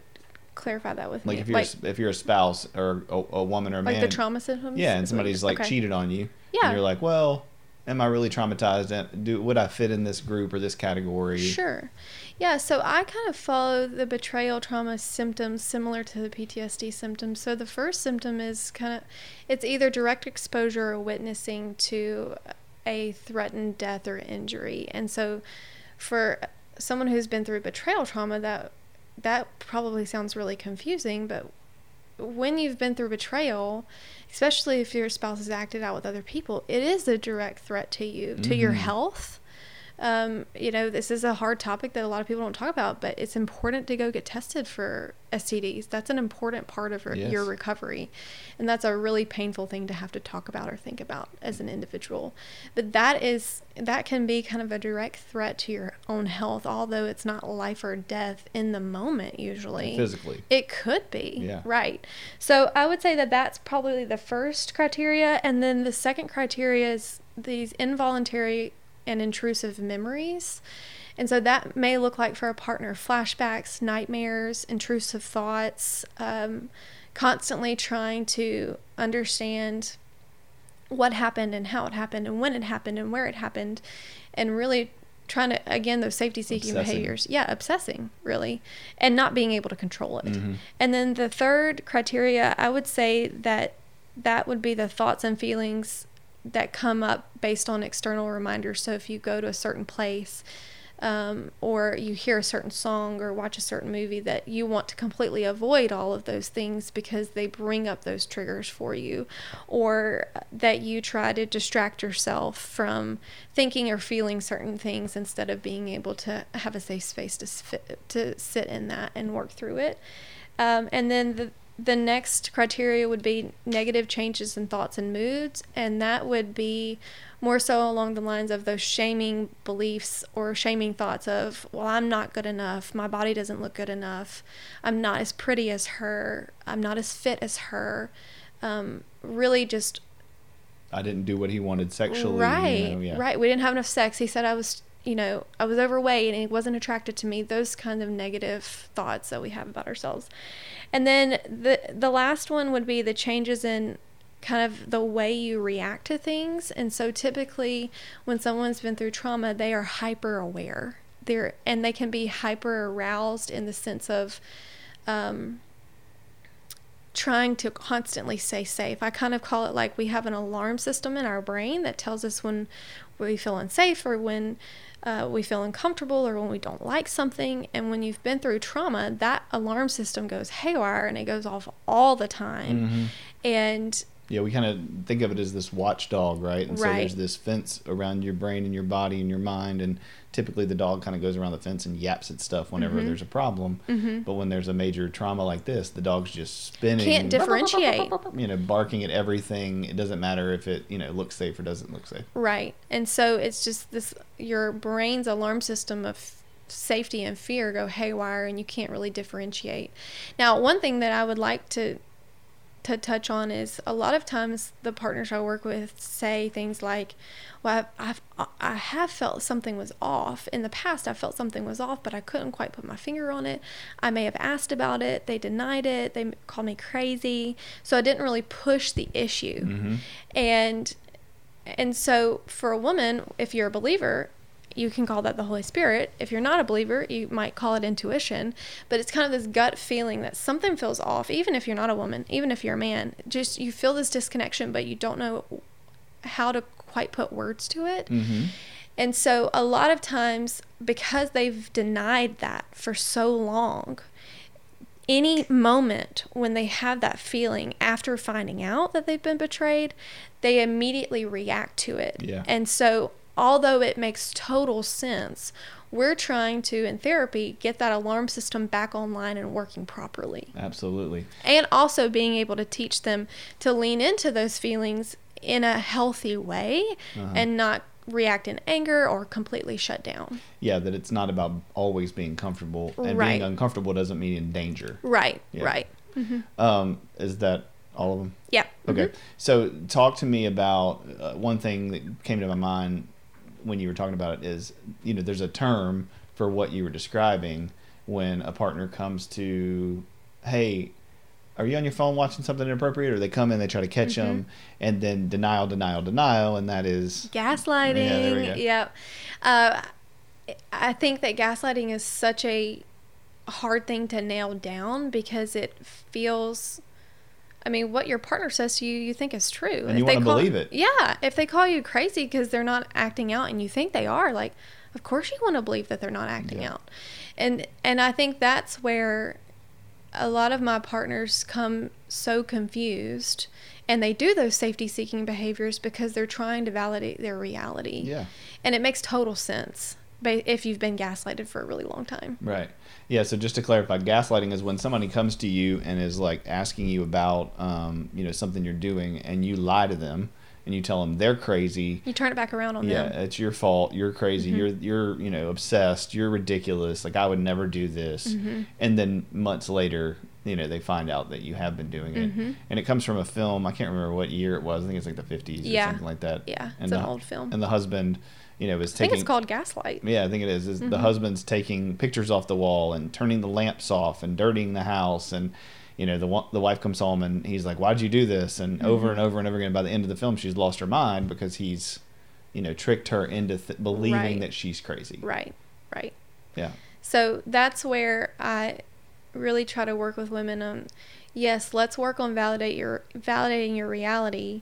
clarify that with me. Like me. if you're a, if you're a spouse or a, a woman or a like man, the trauma symptoms. yeah, and somebody's like okay. cheated on you. Yeah. And you're like, well, am I really traumatized? Do would I fit in this group or this category? Sure. Yeah, so I kind of follow the betrayal trauma symptoms similar to the PTSD symptoms. So the first symptom is kind of it's either direct exposure or witnessing to a threatened death or injury. And so for someone who's been through betrayal trauma that that probably sounds really confusing, but when you've been through betrayal, especially if your spouse has acted out with other people, it is a direct threat to you, to your Mhm. health. Um, you know, this is a hard topic that a lot of people don't talk about, but it's important to go get tested for STDs. That's an important part of your, your recovery. And that's a really painful thing to have to talk about or think about as an individual. But that is that can be kind of a direct threat to your own health, although it's not life or death in the moment usually. Physically. It could be. Yeah. Right. So I would say that that's probably the first criteria. And then the second criteria is these involuntary and intrusive memories. And so that may look like for a partner flashbacks, nightmares, intrusive thoughts, um, constantly trying to understand what happened and how it happened and when it happened and where it happened and really trying to again those safety seeking Obsessing. behaviors yeah obsessing really and not being able to control it Mhm. and then the third criteria i would say that that would be the thoughts and feelings that come up based on external reminders. So if you go to a certain place um, or you hear a certain song or watch a certain movie that you want to completely avoid all of those things because they bring up those triggers for you or that you try to distract yourself from thinking or feeling certain things instead of being able to have a safe space to, to sit in that and work through it. Um, and then the the next criteria would be negative changes in thoughts and moods, and that would be more so along the lines of those shaming beliefs or shaming thoughts of, well, I'm not good enough, my body doesn't look good enough, I'm not as pretty as her, I'm not as fit as her. Um, really just I didn't do what he wanted sexually. you right know, yeah. right we didn't have enough sex he said i was you know i was overweight and he wasn't attracted to me those kind of negative thoughts that we have about ourselves. And then the the last one would be the changes in kind of the way you react to things. And so typically when someone's been through trauma they are hyper aware. They're and they can be hyper aroused in the sense of um, trying to constantly stay safe. I kind of call it like we have an alarm system in our brain that tells us when we feel unsafe or when uh, we feel uncomfortable or when we don't like something. And when you've been through trauma, that alarm system goes haywire and it goes off all the time. Mhm. And Yeah, we kind of think of it as this watchdog, right? And so there's this fence around your brain and your body and your mind, and typically the dog kind of goes around the fence and yaps at stuff whenever Mhm. there's a problem. Mhm. But when there's a major trauma like this, the dog's just spinning, Can't differentiate. You know, barking at everything. It doesn't matter if it you know looks safe or doesn't look safe. Right. And so it's just this your brain's alarm system of safety and fear go haywire and you can't really differentiate. Now, one thing that I would like to to touch on is a lot of times the partners I work with say things like, "Well, I've, I've I have felt something was off in the past. I felt something was off, but I couldn't quite put my finger on it. I may have asked about it. They denied it. They called me crazy. So I didn't really push the issue." Mm-hmm. And and so for a woman, if you're a believer, you can call that the Holy Spirit. If you're not a believer, you might call it intuition. But it's kind of this gut feeling that something feels off, even if you're not a woman, even if you're a man. Just you feel this disconnection, but you don't know how to quite put words to it. Mm-hmm. And so a lot of times, because they've denied that for so long, any moment when they have that feeling after finding out that they've been betrayed, they immediately react to it. Yeah. And so, although it makes total sense, we're trying to, in therapy, get that alarm system back online and working properly. Absolutely. And also being able to teach them to lean into those feelings in a healthy way Uh-huh. and not react in anger or completely shut down. Yeah, that it's not about always being comfortable, and Right. being uncomfortable doesn't mean in danger. Right, Yeah. right. Um, is that all of them? Yeah. Okay. mhm. So, talk to me about uh, one thing that came to my mind when you were talking about it is, you know, there's a term for what you were describing when a partner comes to, hey, are you on your phone watching something inappropriate? Or they come in, they try to catch Mm-hmm. them, and then denial, denial, denial, and that is Gaslighting. Yeah, there we go. Yep. Uh, I think that gaslighting is such a hard thing to nail down because it feels. I mean, what your partner says to you, you think is true. And you wanna believe it. Yeah. If they call you crazy because they're not acting out and you think they are, like, of course you want to believe that they're not acting Yeah. out. And and I think that's where a lot of my partners come so confused and they do those safety seeking behaviors because they're trying to validate their reality. yeah. And it makes total sense if you've been gaslighted for a really long time. Right. Yeah. So just to clarify, gaslighting is when somebody comes to you and is like asking you about, um, you know, something you're doing, and you lie to them, and you tell them they're crazy. You turn it back around on Yeah, them. Yeah, it's your fault. You're crazy. Mhm. You're you're you know obsessed. You're ridiculous. Like I would never do this. Mhm. And then months later, you know, they find out that you have been doing it. Mhm. And it comes from a film. I can't remember what year it was. I think it's like the 50s Yeah. or something like that. Yeah, And it's the, an old film. And the husband, you know, is I think it's called Gaslight. yeah, I think it is. Is the Mhm. husband's taking pictures off the wall and turning the lamps off and dirtying the house and you know the the wife comes home and he's like, "Why'd you do this?" And over and over and over again. By the end of the film, she's lost her mind because he's, you know, tricked her into th- believing Right. that she's crazy. Right, right. Yeah. So that's where I really try to work with women on yes, let's work on validate your validating your reality,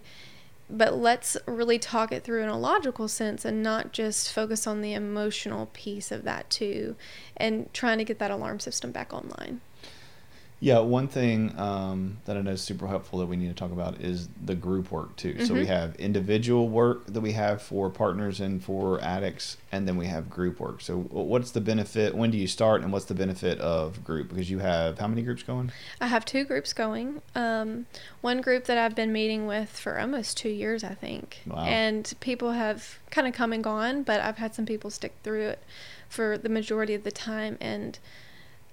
but let's really talk it through in a logical sense and not just focus on the emotional piece of that too and trying to get that alarm system back online. Yeah, one thing um, that I know is super helpful that we need to talk about is the group work too. So we Mhm. have individual work that we have for partners and for addicts, and then we have group work. So what's the benefit? When do you start, and what's the benefit of group? Because you have how many groups going? I have two groups going. Um, one group that I've been meeting with for almost two years, I think. Wow. And people have kind of come and gone, but I've had some people stick through it for the majority of the time. And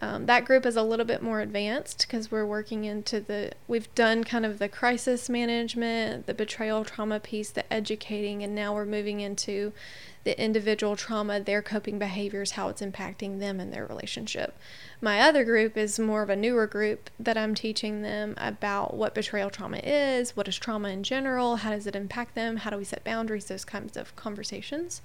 um, that group is a little bit more advanced because we're working into the, we've done kind of the crisis management, the betrayal trauma piece, the educating, and now we're moving into the individual trauma, their coping behaviors, how it's impacting them and their relationship. My other group is more of a newer group that I'm teaching them about what betrayal trauma is, what is trauma in general, how does it impact them, how do we set boundaries, those kinds of conversations.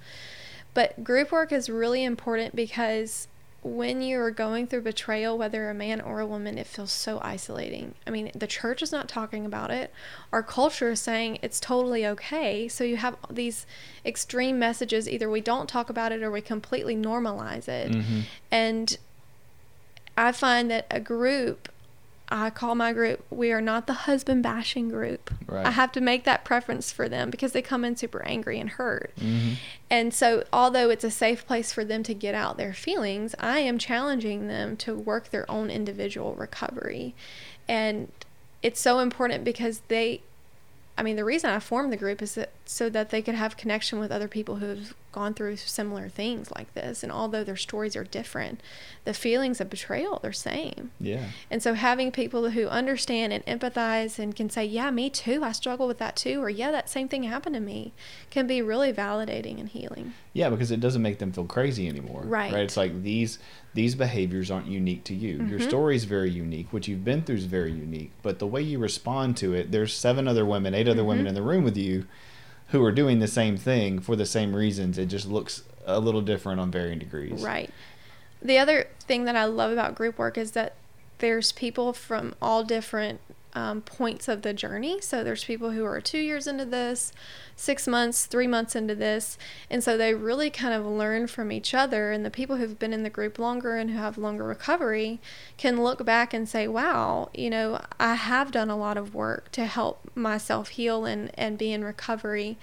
But group work is really important because when you are going through betrayal, whether a man or a woman, it feels so isolating. I mean, the church is not talking about it. Our culture is saying it's totally okay. So you have these extreme messages either we don't talk about it or we completely normalize it. Mm-hmm. And I find that a group, I call my group, we are not the husband bashing group. Right. I have to make that preference for them because they come in super angry and hurt. Mm-hmm. And so, although it's a safe place for them to get out their feelings, I am challenging them to work their own individual recovery. And it's so important because they, I mean, the reason I formed the group is that so that they could have connection with other people who have gone through similar things like this. And although their stories are different, the feelings of betrayal are same. Yeah. And so having people who understand and empathize and can say, "Yeah, me too. I struggle with that too," or "Yeah, that same thing happened to me," can be really validating and healing. Yeah, because it doesn't make them feel crazy anymore. Right. Right. It's like these these behaviors aren't unique to you. Your Mhm. story is very unique. What you've been through is very unique. But the way you respond to it, there's seven other women, eight other women Mhm. in the room with you who are doing the same thing for the same reasons. It just looks a little different on varying degrees. Right. The other thing that I love about group work is that there's people from all different um, points of the journey. So there's people who are two years into this, six months, three months into this. And so they really kind of learn from each other. And the people who've been in the group longer and who have longer recovery can look back and say, wow, you know, I have done a lot of work to help myself heal and, and be in recovery.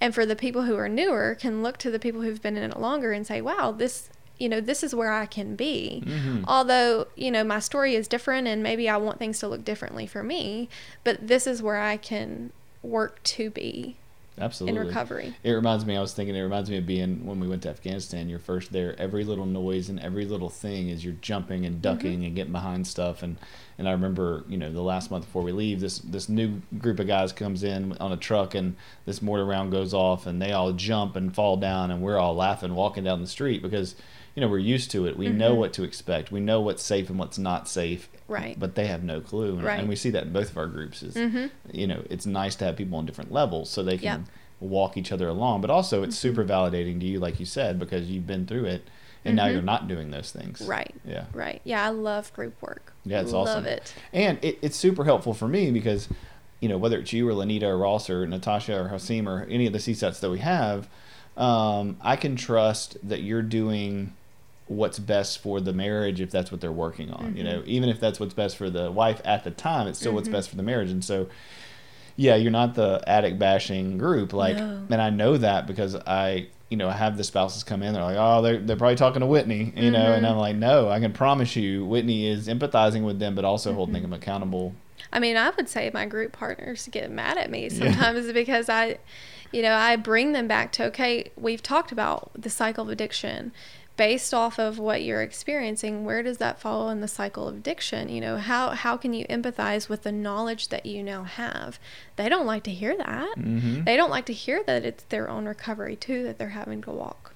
And for the people who are newer, can look to the people who've been in it longer and say, wow, this you know, this is where I can be. Mhm. Although, you know, my story is different and maybe I want things to look differently for me, but this is where I can work to be Absolutely. in recovery. It reminds me. I was thinking. It reminds me of being when we went to Afghanistan. You're first there. Every little noise and every little thing is you're jumping and ducking and getting behind stuff. And and I remember, you know, the last month before we leave, this this new group of guys comes in on a truck, and this mortar round goes off, and they all jump and fall down, and we're all laughing walking down the street because. You know, we're used to it. We know Mhm. what to expect. We know what's safe and what's not safe. Right. But they have no clue. And, Right. and we see that in both of our groups. Is Mhm. you know, it's nice to have people on different levels so they can Yep. walk each other along. But also, it's Mhm. super validating to you, like you said, because you've been through it, and now Mhm. you're not doing those things. Right. Yeah. Right. Yeah, I love group work. Yeah, it's love awesome. it. And it, it's super helpful for me because, you know, whether it's you or Lanita or Ross or Natasha or Hasim or any of the CSATs that we have, um, I can trust that you're doing what's best for the marriage if that's what they're working on. You Mhm. know, even if that's what's best for the wife at the time, it's still what's Mhm. best for the marriage. And so, yeah, you're not the addict bashing group. Like, No. and I know that because I, you know, I have the spouses come in. They're like, oh, they're, they're probably talking to Whitney, you know, and. I'm like, no, I can promise you, Whitney is empathizing with them, but also holding Mhm. them accountable. I mean, I would say my group partners get mad at me Yeah. sometimes [laughs] because I, you know, I bring them back to okay, we've talked about the cycle of addiction. Based off of what you're experiencing, where does that fall in the cycle of addiction? You know, how how can you empathize with the knowledge that you now have? They don't like to hear that. Mm-hmm. They don't like to hear that it's their own recovery too that they're having to walk.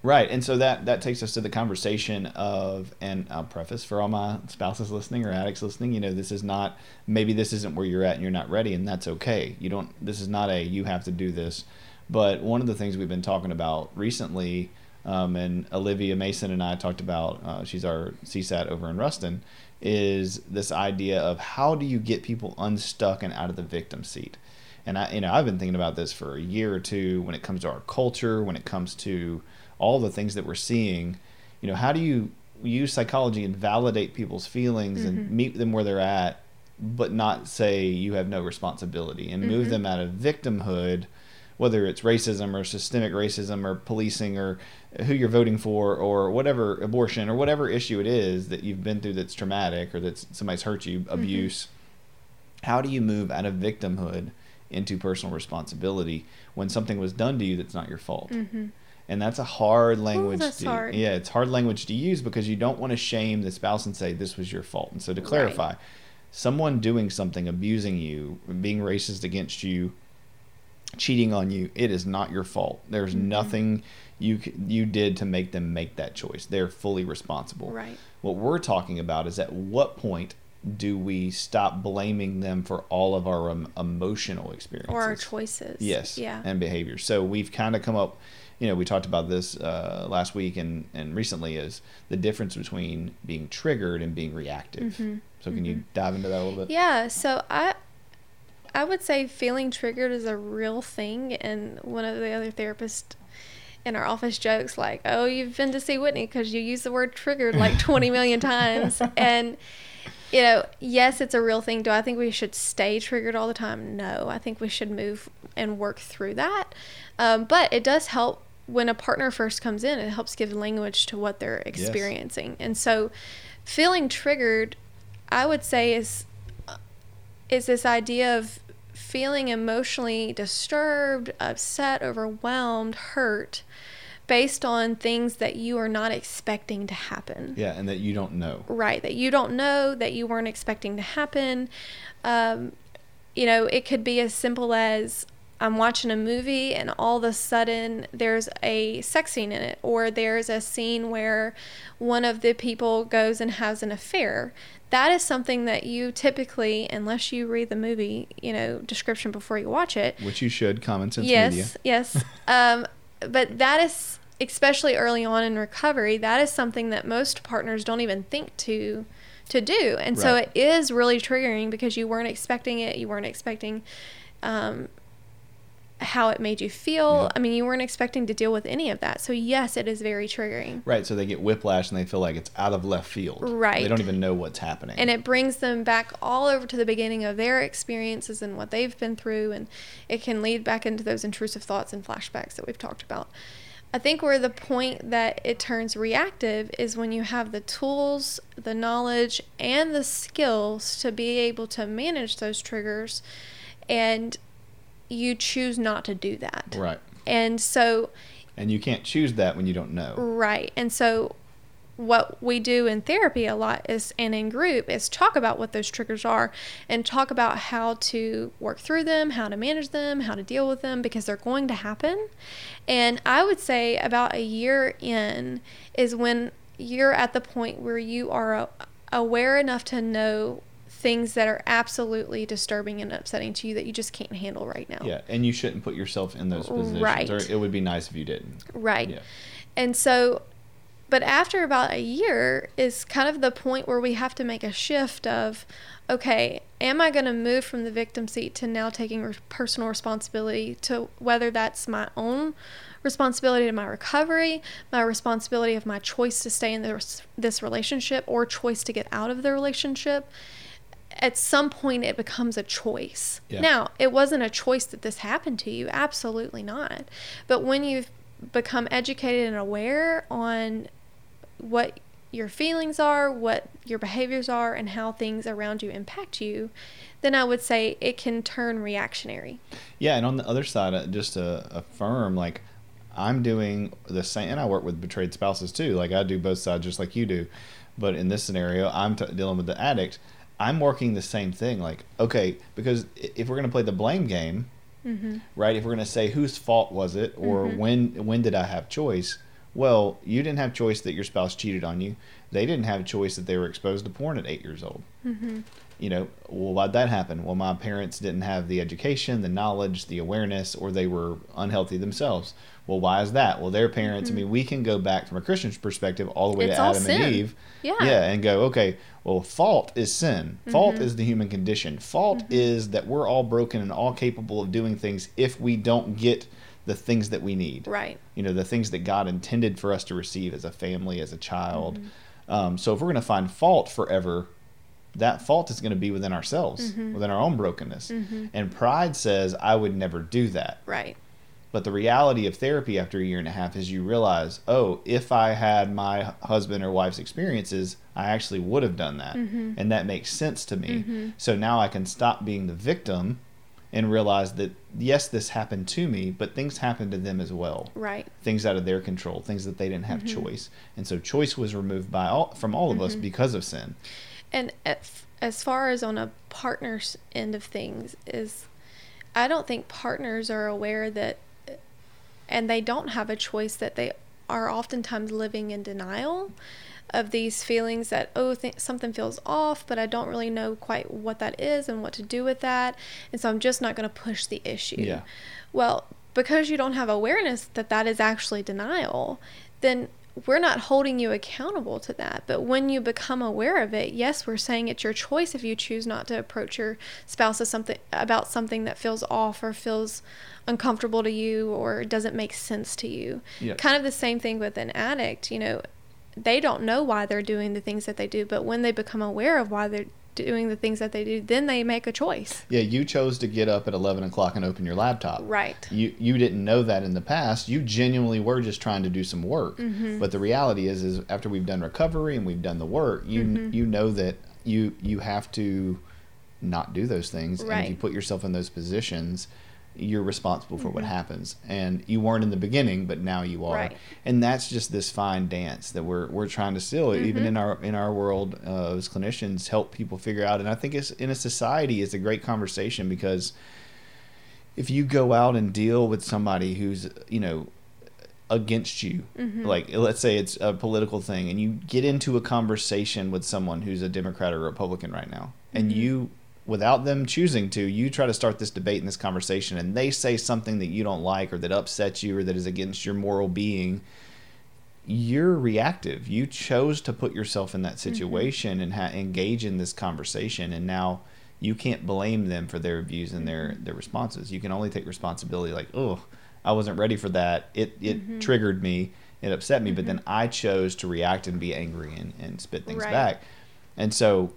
Right, and so that that takes us to the conversation of, and I'll preface for all my spouses listening or addicts listening, you know, this is not maybe this isn't where you're at and you're not ready, and that's okay. You don't. This is not a you have to do this, but one of the things we've been talking about recently, um, and Olivia Mason and I talked about, uh, she's our CSAT over in Ruston, is this idea of how do you get people unstuck and out of the victim seat. And I, you know, I've been thinking about this for a year or two when it comes to our culture, when it comes to all the things that we're seeing you know how do you use psychology and validate people's feelings mm-hmm. and meet them where they're at but not say you have no responsibility and mm-hmm. move them out of victimhood whether it's racism or systemic racism or policing or who you're voting for or whatever abortion or whatever issue it is that you've been through that's traumatic or that somebody's hurt you mm-hmm. abuse mm-hmm. how do you move out of victimhood into personal responsibility when something was done to you that's not your fault mm-hmm and that's a hard language. Ooh, to, hard. Yeah, it's hard language to use because you don't want to shame the spouse and say this was your fault. And so to clarify, right. someone doing something, abusing you, being racist against you, cheating on you, it is not your fault. There's mm-hmm. nothing you you did to make them make that choice. They're fully responsible. Right. What we're talking about is at what point do we stop blaming them for all of our um, emotional experiences or our choices? Yes. Yeah. And behavior. So we've kind of come up you know, we talked about this uh, last week and, and recently is the difference between being triggered and being reactive. Mm-hmm. So can mm-hmm. you dive into that a little bit? Yeah. So I, I would say feeling triggered is a real thing. And one of the other therapists in our office jokes like, "Oh, you've been to see Whitney because you use the word triggered like [laughs] 20 million times." And you know, yes, it's a real thing. Do I think we should stay triggered all the time? No, I think we should move and work through that. Um, but it does help when a partner first comes in, it helps give language to what they're experiencing. Yes. And so feeling triggered, I would say is is this idea of feeling emotionally disturbed, upset, overwhelmed, hurt based on things that you are not expecting to happen. Yeah, and that you don't know. Right, that you don't know, that you weren't expecting to happen. Um, you know, it could be as simple as I'm watching a movie and all of a sudden there's a sex scene in it, or there's a scene where one of the people goes and has an affair. That is something that you typically, unless you read the movie, you know, description before you watch it, which you should, common sense yes, media. Yes, [laughs] um, but that is especially early on in recovery. That is something that most partners don't even think to to do, and right. so it is really triggering because you weren't expecting it. You weren't expecting um, how it made you feel. Yeah. I mean, you weren't expecting to deal with any of that. So, yes, it is very triggering. Right. So they get whiplash and they feel like it's out of left field. Right. They don't even know what's happening. And it brings them back all over to the beginning of their experiences and what they've been through. And it can lead back into those intrusive thoughts and flashbacks that we've talked about. I think where the point that it turns reactive is when you have the tools, the knowledge, and the skills to be able to manage those triggers and you choose not to do that. Right. And so and you can't choose that when you don't know. Right. And so what we do in therapy a lot is and in group is talk about what those triggers are and talk about how to work through them, how to manage them, how to deal with them because they're going to happen. And I would say about a year in is when you're at the point where you are aware enough to know things that are absolutely disturbing and upsetting to you that you just can't handle right now. Yeah, and you shouldn't put yourself in those positions. Right. Or it would be nice if you didn't. Right. Yeah. And so, but after about a year is kind of the point where we have to make a shift of, okay, am I going to move from the victim seat to now taking re- personal responsibility to whether that's my own responsibility to my recovery, my responsibility of my choice to stay in this, this relationship or choice to get out of the relationship at some point it becomes a choice. Yeah. Now, it wasn't a choice that this happened to you, absolutely not. But when you've become educated and aware on what your feelings are, what your behaviors are, and how things around you impact you, then I would say it can turn reactionary. Yeah, and on the other side, uh, just to affirm, like, I'm doing the same, and I work with betrayed spouses too. Like, I do both sides just like you do. But in this scenario, I'm t- dealing with the addict I'm working the same thing. Like, okay, because if we're gonna play the blame game, mm-hmm. right? If we're gonna say whose fault was it, or mm-hmm. when when did I have choice? Well, you didn't have choice that your spouse cheated on you. They didn't have choice that they were exposed to porn at eight years old. Mm-hmm. You know, well, why'd that happen? Well, my parents didn't have the education, the knowledge, the awareness, or they were unhealthy themselves. Well, why is that? Well, their parents, I mean, we can go back from a Christian perspective all the way Mm-hmm. It's to Adam sin. and Eve. Yeah. Yeah, and go, okay, well, fault is sin. Fault Mm-hmm. is the human condition. Fault is that we're all broken and all capable of doing things if we don't get the things that we need. Right. You know, the things that God intended for us to receive as a family, as a child. Mm-hmm. Um, so if we're going to find fault forever, that fault is going to be within ourselves, Mm-hmm. within our own brokenness. And pride says, I would never do that. Right. But the reality of therapy after a year and a half is you realize, oh, if I had my husband or wife's experiences, I actually would have done that. Mm-hmm. And that makes sense to me. So now I can stop being the victim and realize that, yes, this happened to me, but things happened to them as well. Right. Things out of their control, things that they didn't have Mm-hmm. choice. And so choice was removed by all, from all of us because of sin. And as far as on a partner's end of things, is I don't think partners are aware that, and they don't have a choice that they are oftentimes living in denial of these feelings that oh th- something feels off but i don't really know quite what that is and what to do with that and so i'm just not going to push the issue Yeah. well because you don't have awareness that that is actually denial then we're not holding you accountable to that but when you become aware of it yes we're saying it's your choice if you choose not to approach your spouse as something about something that feels off or feels uncomfortable to you or doesn't make sense to you Yeah. kind of the same thing with an addict you know they don't know why they're doing the things that they do but when they become aware of why they're doing the things that they do then they make a choice Yeah, you chose to get up at 11 o'clock and open your laptop. right you you didn't know that in the past you genuinely were just trying to do some work Mm-hmm. but the reality is is after we've done recovery and we've done the work you Mm-hmm. you know that you you have to not do those things and if you put yourself in those positions you're responsible for what Mm-hmm. happens and you weren't in the beginning but now you are Right. and that's just this fine dance that we're we're trying to still even Mm-hmm. in our in our world uh, as clinicians help people figure out and i think it's in a society it's a great conversation because if you go out and deal with somebody who's you know against you Mm-hmm. like let's say it's a political thing and you get into a conversation with someone who's a democrat or republican right now and Mm-hmm. you without them choosing to you try to start this debate and this conversation and they say something that you don't like or that upsets you or that is against your moral being you're reactive. You chose to put yourself in that mm-hmm. situation and ha- engage in this conversation and now you can't blame them for their views and their mm-hmm. their responses. You can only take responsibility like oh i wasn't ready for that. It it mm-hmm. triggered me. It upset me. But then i chose to react and be angry and, and spit things Right. back. And so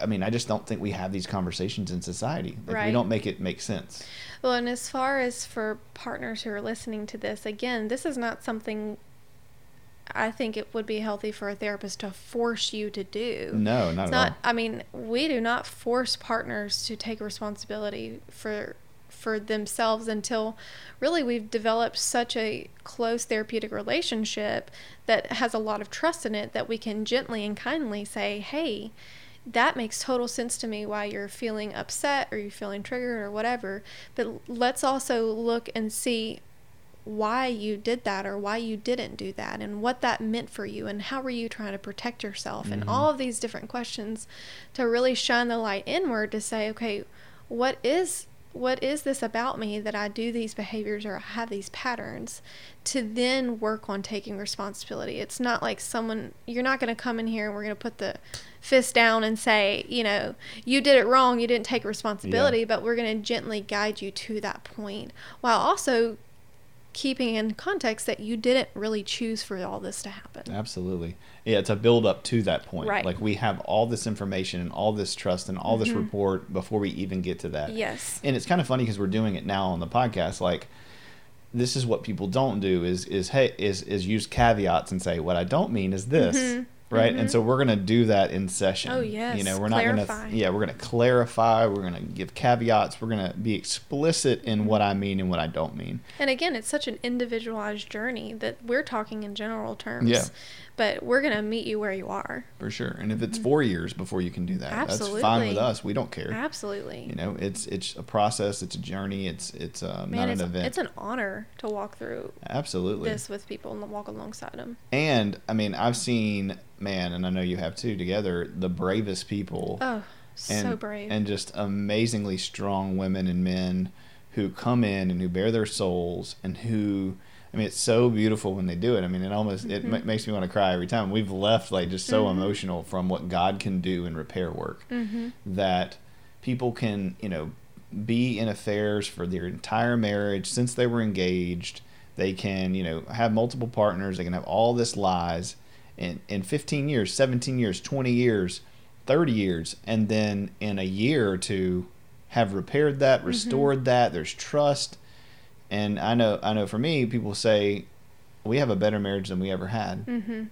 i mean i just don't think we have these conversations in society. Like, we don't make it make sense. Well, and as far as for partners who are listening to this, again, this is not something I think it would be healthy for a therapist to force you to do. no not It's at not all. I mean, we do not force partners to take responsibility for for themselves until really we've developed such a close therapeutic relationship that has a lot of trust in it that we can gently and kindly say, "Hey, that makes total sense to me why you're feeling upset or you're feeling triggered or whatever. But let's also look and see why you did that or why you didn't do that and what that meant for you and how were you trying to protect yourself and mm-hmm. all of these different questions to really shine the light inward to say okay what is what is this about me that I do these behaviors or I have these patterns to then work on taking responsibility. It's not like someone you're not going to come in here and we're going to put the fist down and say, you know, you did it wrong, you didn't take responsibility, but we're going to gently guide you to that point while also keeping in context that you didn't really choose for all this to happen. Absolutely. Yeah, it's a build up to that point. Right. Like we have all this information and all this trust and all this report before we even get to that. Mm-hmm. Yes. And it's kind of funny because we're doing it now on the podcast. Like this is what people don't do is is hey is is use caveats and say what I don't mean is this. Mm-hmm. Right? And so we're going to do that in session. Mm-hmm. Oh, yes. You know, we're not going to yeah, we're going to clarify. We're going to give caveats. We're going to be explicit in what I mean and what I don't mean. And again, it's such an individualized journey that we're talking in general terms. Yeah. But we're going to meet you where you are. For sure. And if it's four years before you can do that, that's fine with. Us. We don't care. Absolutely. You know, it's it's a process. It's a journey. It's it's uh, Man, not it's, an event. it's an honor to walk through Absolutely. this with people and walk alongside them. And I mean, I've seen man, and I know you have too. Together, the bravest people. Oh, so brave. and just amazingly strong women and men who come in and who bare their souls and who I mean it's so beautiful when they do it. I mean it almost it Mm-hmm. ma- makes me want to cry every time. We've left like just so Mhm. emotional from what God can do in repair work hmm that people can, you know, be in affairs for their entire marriage since they were engaged. They can, you know, have multiple partners. They can have all this lies in in 15 years, 17 years, 20 years, 30 years, and then in a year or two have repaired that, restored that. There's trust. And I know I know for me, people say we have a better marriage than we ever had. hmm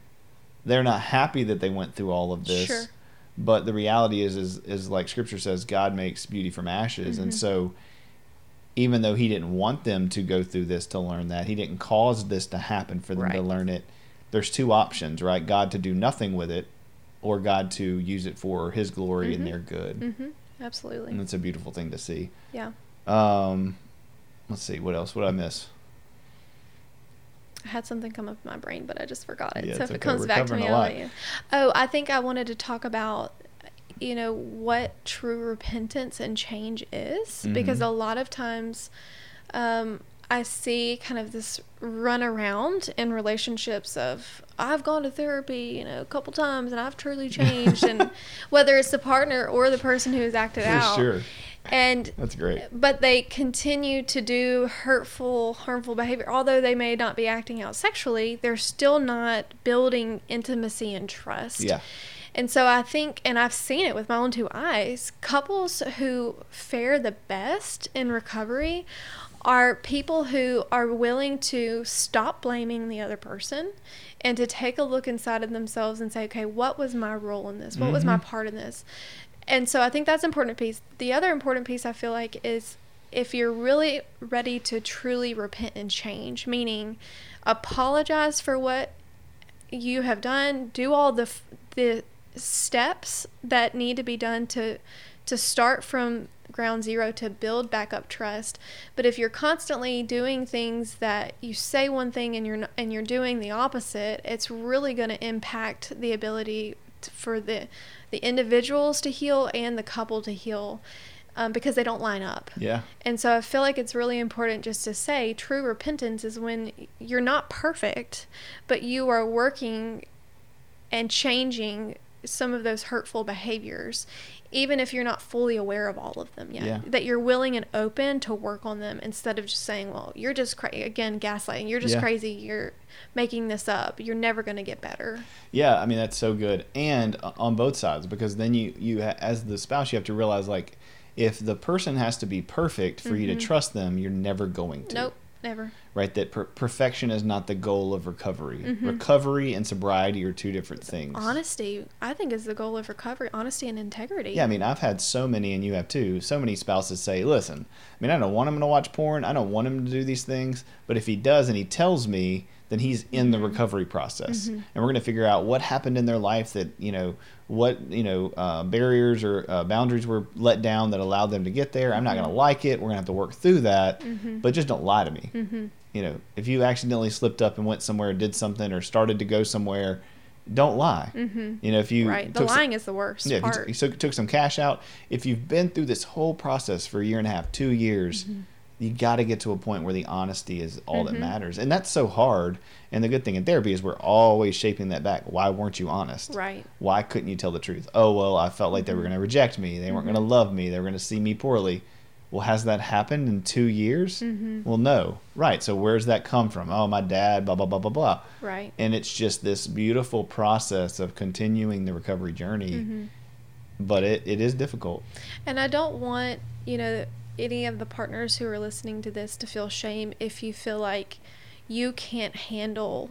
They're not happy that they went through all of this Sure. but the reality is is is like scripture says god makes beauty from ashes and Mhm. so even though he didn't want them to go through this to learn that he didn't cause this to happen for them to learn it there's two options right god to do nothing with it or god to use it for his glory and Mhm. their good hmm Absolutely. and it's a beautiful thing to see Yeah. um let's see what else what did i miss I had something come up in my brain, but I just forgot it. Yeah, so if it okay. comes We're back to me, a I'll lot. let you. Oh, I think I wanted to talk about, you know, what true repentance and change is, because Mhm. a lot of times, um, I see kind of this run around in relationships of I've gone to therapy, you know, a couple times and I've truly [laughs] changed, and whether it's the partner or the person who has acted for out, sure and that's great but they continue to do hurtful, harmful behavior. Although they may not be acting out sexually, they're still not building intimacy and trust. yeah And so I think, and I've seen it with my own two eyes, couples who fare the best in recovery are people who are willing to stop blaming the other person and to take a look inside of themselves and say, okay, what was my role in this? What was my Mhm. part in this? And so I think that's an important piece. The other important piece I feel like is if you're really ready to truly repent and change, meaning apologize for what you have done, do all the the steps that need to be done to to start from ground zero to build back up trust. But if you're constantly doing things that you say one thing and you're and you're doing the opposite, it's really going to impact the ability for the the individuals to heal and the couple to heal um, because they don't line up. yeah And so I feel like it's really important just to say true repentance is when you're not perfect, but you are working and changing some of those hurtful behaviors, even if you're not fully aware of all of them yet. Yeah. That you're willing and open to work on them instead of just saying, well, you're just crazy. Again, gaslighting. You're just Yeah. crazy. You're making this up. You're never going to get better. Yeah, I mean that's so good, and on both sides because then you you as the spouse you have to realize like if the person has to be perfect for you to Mhm. trust them, you're never going to. Nope, never. Right, that per- perfection is not the goal of recovery. Mhm. Recovery and sobriety are two different things. Honesty, I think, is the goal of recovery. Honesty and integrity. Yeah, I mean, I've had so many, and you have too. So many spouses say, "Listen, I mean, I don't want him to watch porn. I don't want him to do these things. But if he does, and he tells me, then he's in the Mhm. recovery process, Mhm. and we're going to figure out what happened in their life that you know, what you know, uh, barriers or uh, boundaries were let down that allowed them to get there. I'm not going to Mhm. like it. We're going to have to work through that. Mhm. But just don't lie to me. Mm-hmm. You know, if you accidentally slipped up and went somewhere, and did something, or started to go somewhere, don't lie. Mm-hmm. You know, if you right. The took some- lying is the worst yeah, if you, part. t- you took, took some cash out. If you've been through this whole process for a year and a half, two years, Mhm. You got to get to a point where the honesty is all that Mhm. matters. And that's so hard. And the good thing in therapy is we're always shaping that back. Why weren't you honest? Right. Why couldn't you tell the truth? Oh, well, I felt like they were Mhm. going to reject me. They weren't going to love me. They were going to see me poorly. Well, has that happened in two years? Mm-hmm. Well, no. Right. So where's that come from? Oh, my dad, blah, blah, blah, blah, blah. Right. And it's just this beautiful process of continuing the recovery journey. Mm-hmm. But it, it is difficult. And I don't want, you know, any of the partners who are listening to this to feel shame if you feel like you can't handle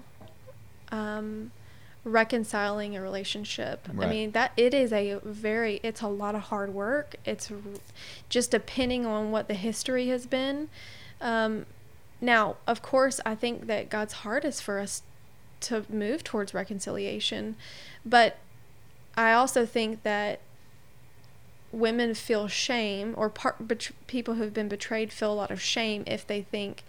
um, reconciling a relationship. Right. I mean, that it is a very it's a lot of hard work. It's just depending on what the history has been. Um, now, of course, I think that God's heart is for us to move towards reconciliation, but I also think that women feel shame or part bet- people who've been betrayed feel a lot of shame if they think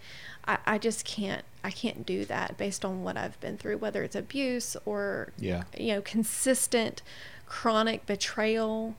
I, I just can't I can't do that based on what I've been through whether it's abuse or Yeah. you know consistent chronic betrayal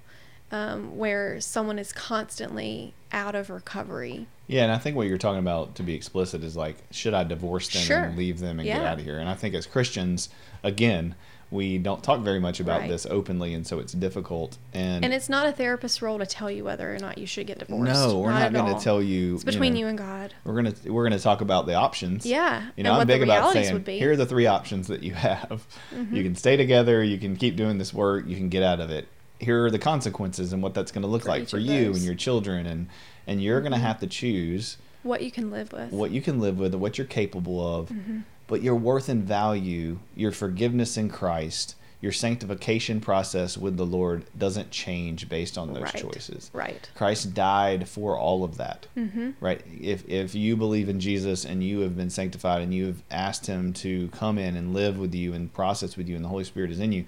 um, where someone is constantly out of recovery Yeah, and I think what you're talking about, to be explicit, is like, should I divorce them Sure. and leave them and get out of here? And I think as Christians, again, we don't talk very much about Right. this openly, and so it's difficult. And, and it's not a therapist's role to tell you whether or not you should get divorced no, we're not, at going to tell you. it's between know, you and God We're gonna we're gonna talk about the options. Yeah, You know, and I'm what the big about realities saying would be. here are the three options that you have. Mm-hmm. You can stay together, you can keep doing this work, you can get out of it. Here are the consequences and what that's going to look For like for you those. Mm-hmm. and your children, and and you're going to have to choose what you can live with what you can live with and what you're capable of. Mm-hmm. But your worth and value, your forgiveness in Christ, your sanctification process with the Lord doesn't change based on those Right. choices. right Christ died for all of that. mm-hmm. Right? If if you believe in Jesus and you have been sanctified and you have asked him to come in and live with you and process with you and the Holy Spirit is in you,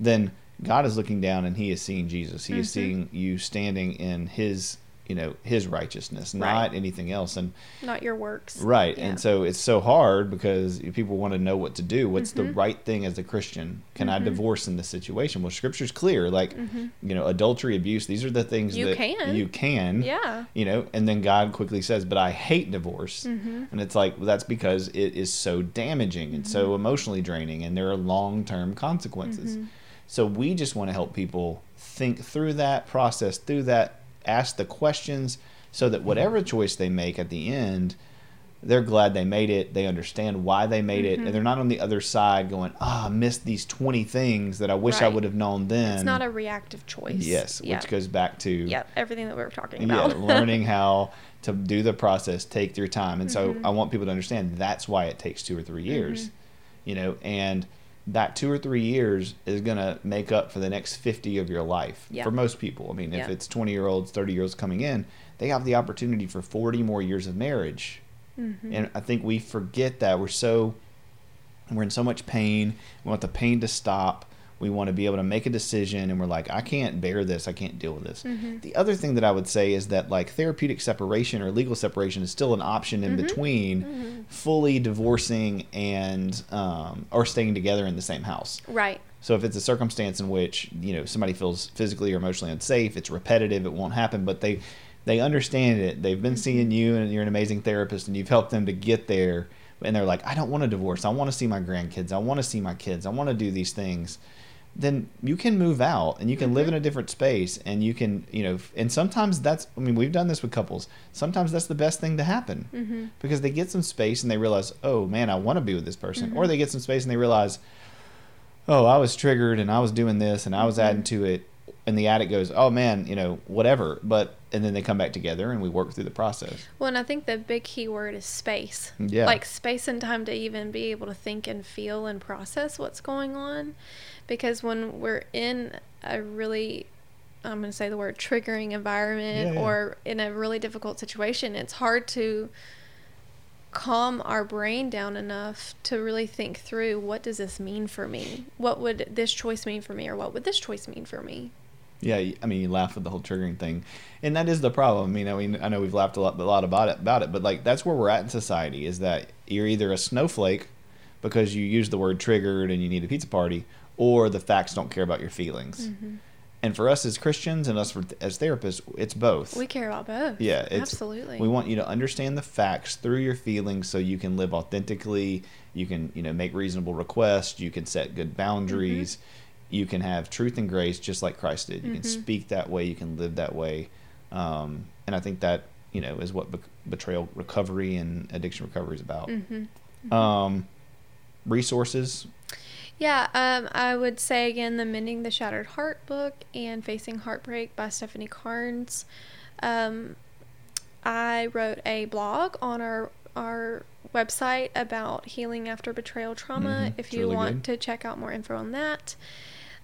then God is looking down and he is seeing Jesus. He is Mhm. seeing you standing in his, you know, his righteousness, Right. not anything else. And not your works Right. Yeah. And so it's so hard because people want to know what to do. What's the Mhm. right thing as a Christian? Can I Mhm. divorce in this situation? Well, scripture's clear. Like, Mhm. you know, adultery, abuse, these are the things You that can. you can. yeah You know, and then God quickly says, but I hate divorce. mm-hmm. And it's like, well, that's because it is so damaging and so emotionally draining, and there are long term consequences. Mhm. So we just want to help people think through that, process through that, ask the questions so that whatever choice they make at the end, they're glad they made it. They understand why they made it, Mhm. and they're not on the other side going, "Ah, I missed these twenty things that I wish I would have known then." it's not a reactive choice yes, yeah. which goes back to yep everything that we were talking about. yeah, [laughs] learning how to do the process, take your time. And so Mhm. I want people to understand that's why it takes two or three years. Mhm. You know, and that two or three years is going to make up for the next 50 of your life Yeah. for most people. I mean, if Yeah. it's 20 year olds, 30 year olds coming in, they have the opportunity for 40 more years of marriage. Mhm. And I think we forget that. We're so, we're in so much pain. We want the pain to stop. We want to be able to make a decision, and we're like, I can't bear this. I can't deal with this. Mhm. The other thing that I would say is that like therapeutic separation or legal separation is still an option in Mhm. between Mhm. fully divorcing and um, or staying together in the same house. right So if it's a circumstance in which you know somebody feels physically or emotionally unsafe, it's repetitive, it won't happen, but they they understand it. They've been seeing you, and you're an amazing therapist, and you've helped them to get there. And they're like, I don't want to divorce. I want to see my grandkids. I want to see my kids. I want to do these things. Then you can move out and you can live in a different space, and you can you know. And sometimes that's. I mean, we've done this with couples. Sometimes that's the best thing to happen mm-hmm. because they get some space and they realize, oh man, I want to be with this person. Mhm. Or they get some space and they realize, oh, I was triggered and I was doing this and I was Mhm. adding to it. And the addict goes, oh man, you know, whatever. But, and then they come back together and we work through the process. well and i think the big key word is space Yeah. like space and time to even be able to think and feel and process what's going on because when we're in a really i'm going to say the word triggering environment Yeah, yeah. or in a really difficult situation it's hard to calm our brain down enough to really think through what does this mean for me what would this choice mean for me or what would this choice mean for me Yeah, I mean, you laugh at the whole triggering thing, and that is the problem. I mean, I mean, I know we've laughed a lot, a lot about it, about it, but like that's where we're at in society. Is that you're either a snowflake because you use the word triggered and you need a pizza party, or the facts don't care about your feelings. And for us as Christians and us for, as therapists, it's both. we care about both Yeah, it's, absolutely We want you to understand the facts through your feelings, so you can live authentically. You can, you know, make reasonable requests. You can set good boundaries. Mm-hmm. You can have truth and grace, just like Christ did. You can Mhm. speak that way. You can live that way. Um, and I think that you know is what be- betrayal recovery and addiction recovery is about. mm-hmm. Um, resources. Yeah, um, I would say again the Mending the Shattered Heart book and Facing Heartbreak by Stefanie Carnes. Um, I wrote a blog on our our website about healing after betrayal trauma Mhm, if you really want good. to check out more info on that.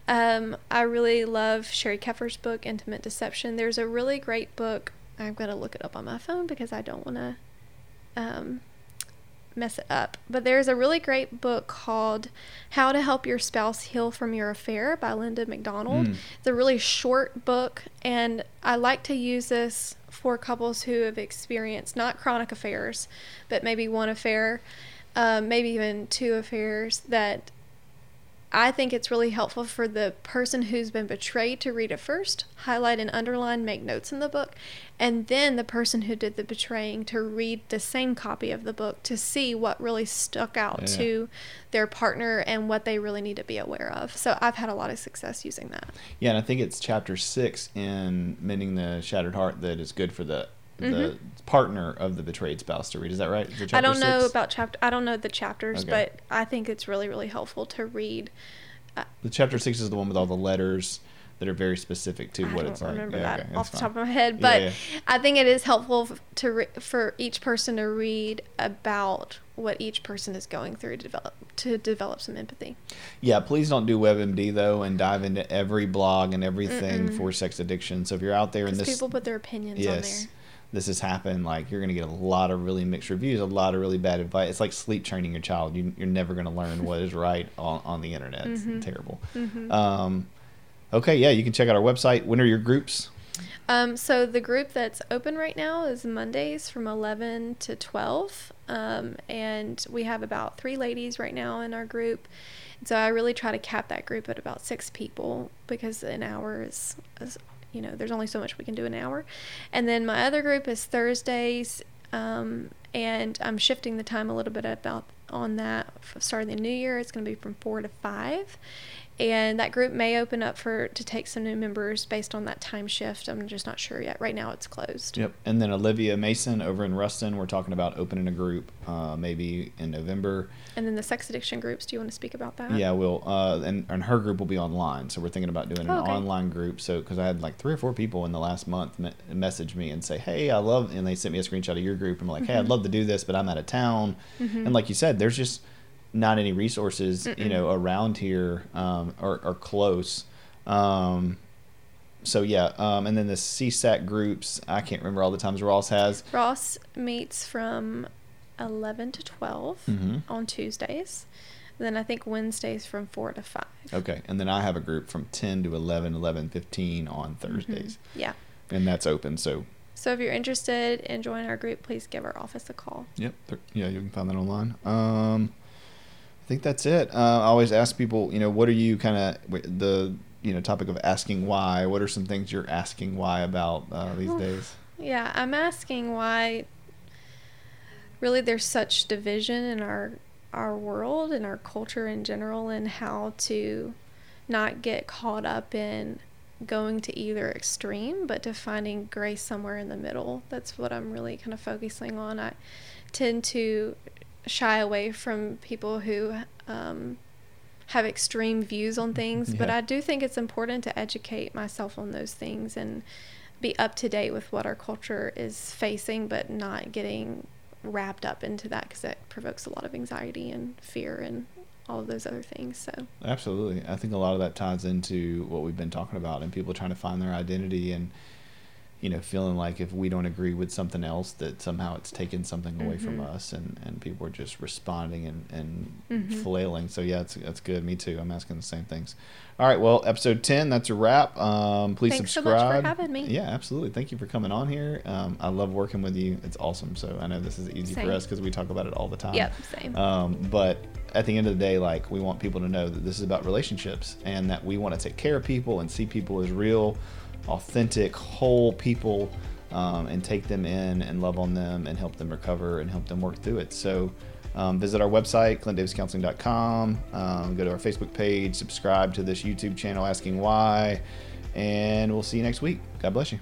Um, I really love Sheri Keffer's book, Intimate Deception. There's a really great book. I've got to look it up on my phone because I don't want to um, mess it up. But there's a really great book called How to Help Your Spouse Heal from Your Affair by Linda MacDonald. Mm. It's a really short book, and I like to use this for couples who have experienced not chronic affairs, but maybe one affair, um, maybe even two affairs that I think it's really helpful for the person who's been betrayed to read it first, highlight and underline, make notes in the book, and then the person who did the betraying to read the same copy of the book to see what really stuck out Yeah. to their partner and what they really need to be aware of. So I've had a lot of success using that. Yeah, and I think it's chapter six in Mending the Shattered Heart that is good for the the partner of the betrayed spouse to read. Is that right? Is Mm-hmm. I don't know six? about chapter. I don't know the chapters, Okay. but I think it's really really helpful to read. the chapter six is the one with all the letters that are very specific to I what it's like. remember Yeah, that okay, off the top fine. of my head, but yeah. I think it is helpful to re- for each person to read about what each person is going through to develop to develop some empathy. Yeah, please don't do WebMD though and dive into every blog and everything Mm-mm. for sex addiction. So if you're out there and this people put their opinions on yes, there. This has happened, like you're gonna get a lot of really mixed reviews, a lot of really bad advice. It's like sleep training your child. You, you're never gonna learn what is right [laughs] on, on the internet. It's terrible. Mhm. Um, okay, yeah, you can check out our website. When are your groups? Um, so the group that's open right now is Mondays from 11 to 12. Um, and we have about three ladies right now in our group. So I really try to cap that group at about six people because an hour is, is you know, there's only so much we can do an hour. And then my other group is Thursdays. Um, and I'm shifting the time a little bit about on that starting the new year. It's going to be from four to five and that group may open up for to take some new members based on that time shift. I'm just not sure yet. Right now, it's closed. Yep. And then Olivia Mason over in Ruston, we're talking about opening a group uh, maybe in November. And then the sex addiction groups. Do you want to speak about that? Yeah, we'll uh, and and her group will be online, so we're thinking about doing an Oh, okay. online group. So because I had like three or four people in the last month me- message me and say, "Hey, I love," and they sent me a screenshot of your group. I'm like, "Hey, I'd Mhm. love to do this, but I'm out of town." Mhm. And like you said, there's just not any resources, you Mm-mm. know, around here um, or, or close. Um, so yeah, um, and then the CSAC groups, I can't remember all the times Ross has. Ross meets from 11 to 12 Mhm. on Tuesdays. Then I think Wednesdays from 4 to 5. Okay, and then I have a group from 10 to 11, 11, 15 on Thursdays, Mhm. Yeah. and that's open. So So if you're interested in joining our group, please give our office a call. Yep. Yeah, you can find that online. Um, I think that's it. Uh, I always ask people, you know, what are you kind of the you know topic of asking why? What are some things you're asking why about uh, these days? Yeah, I'm asking why really there's such division in our our world and our culture in general and how to not get caught up in going to either extreme but to finding grace somewhere in the middle. That's what I'm really kind of focusing on. I tend to shy away from people who um, have extreme views on things, but I do think it's important to educate myself on those things and be up to date with what our culture is facing, but not getting wrapped up into that because that provokes a lot of anxiety and fear and all of those other things. So, Absolutely. I think a lot of that ties into what we've been talking about and people trying to find their identity and you know feeling like if we don't agree with something else that somehow it's taken something away from Mhm. us and, and people are just responding and, and Mhm. flailing. So yeah, it's, that's good. Me too. I'm asking the same things. All right. Well, episode 10, that's a wrap. Um, please Thanks so much for subscribe. having me. Yeah, absolutely. Thank you for coming on here. Um, I love working with you. It's awesome. So I know this is easy Same. for us because we talk about it all the time. yep, same. Um, but at the end of the day, like we want people to know that this is about relationships and that we want to take care of people and see people as real, authentic, whole people, um, and take them in and love on them and help them recover and help them work through it. So. Um, visit our website, clintdaviscounseling.com. Um, go to our Facebook page, subscribe to this YouTube channel, asking why, and we'll see you next week. God bless you.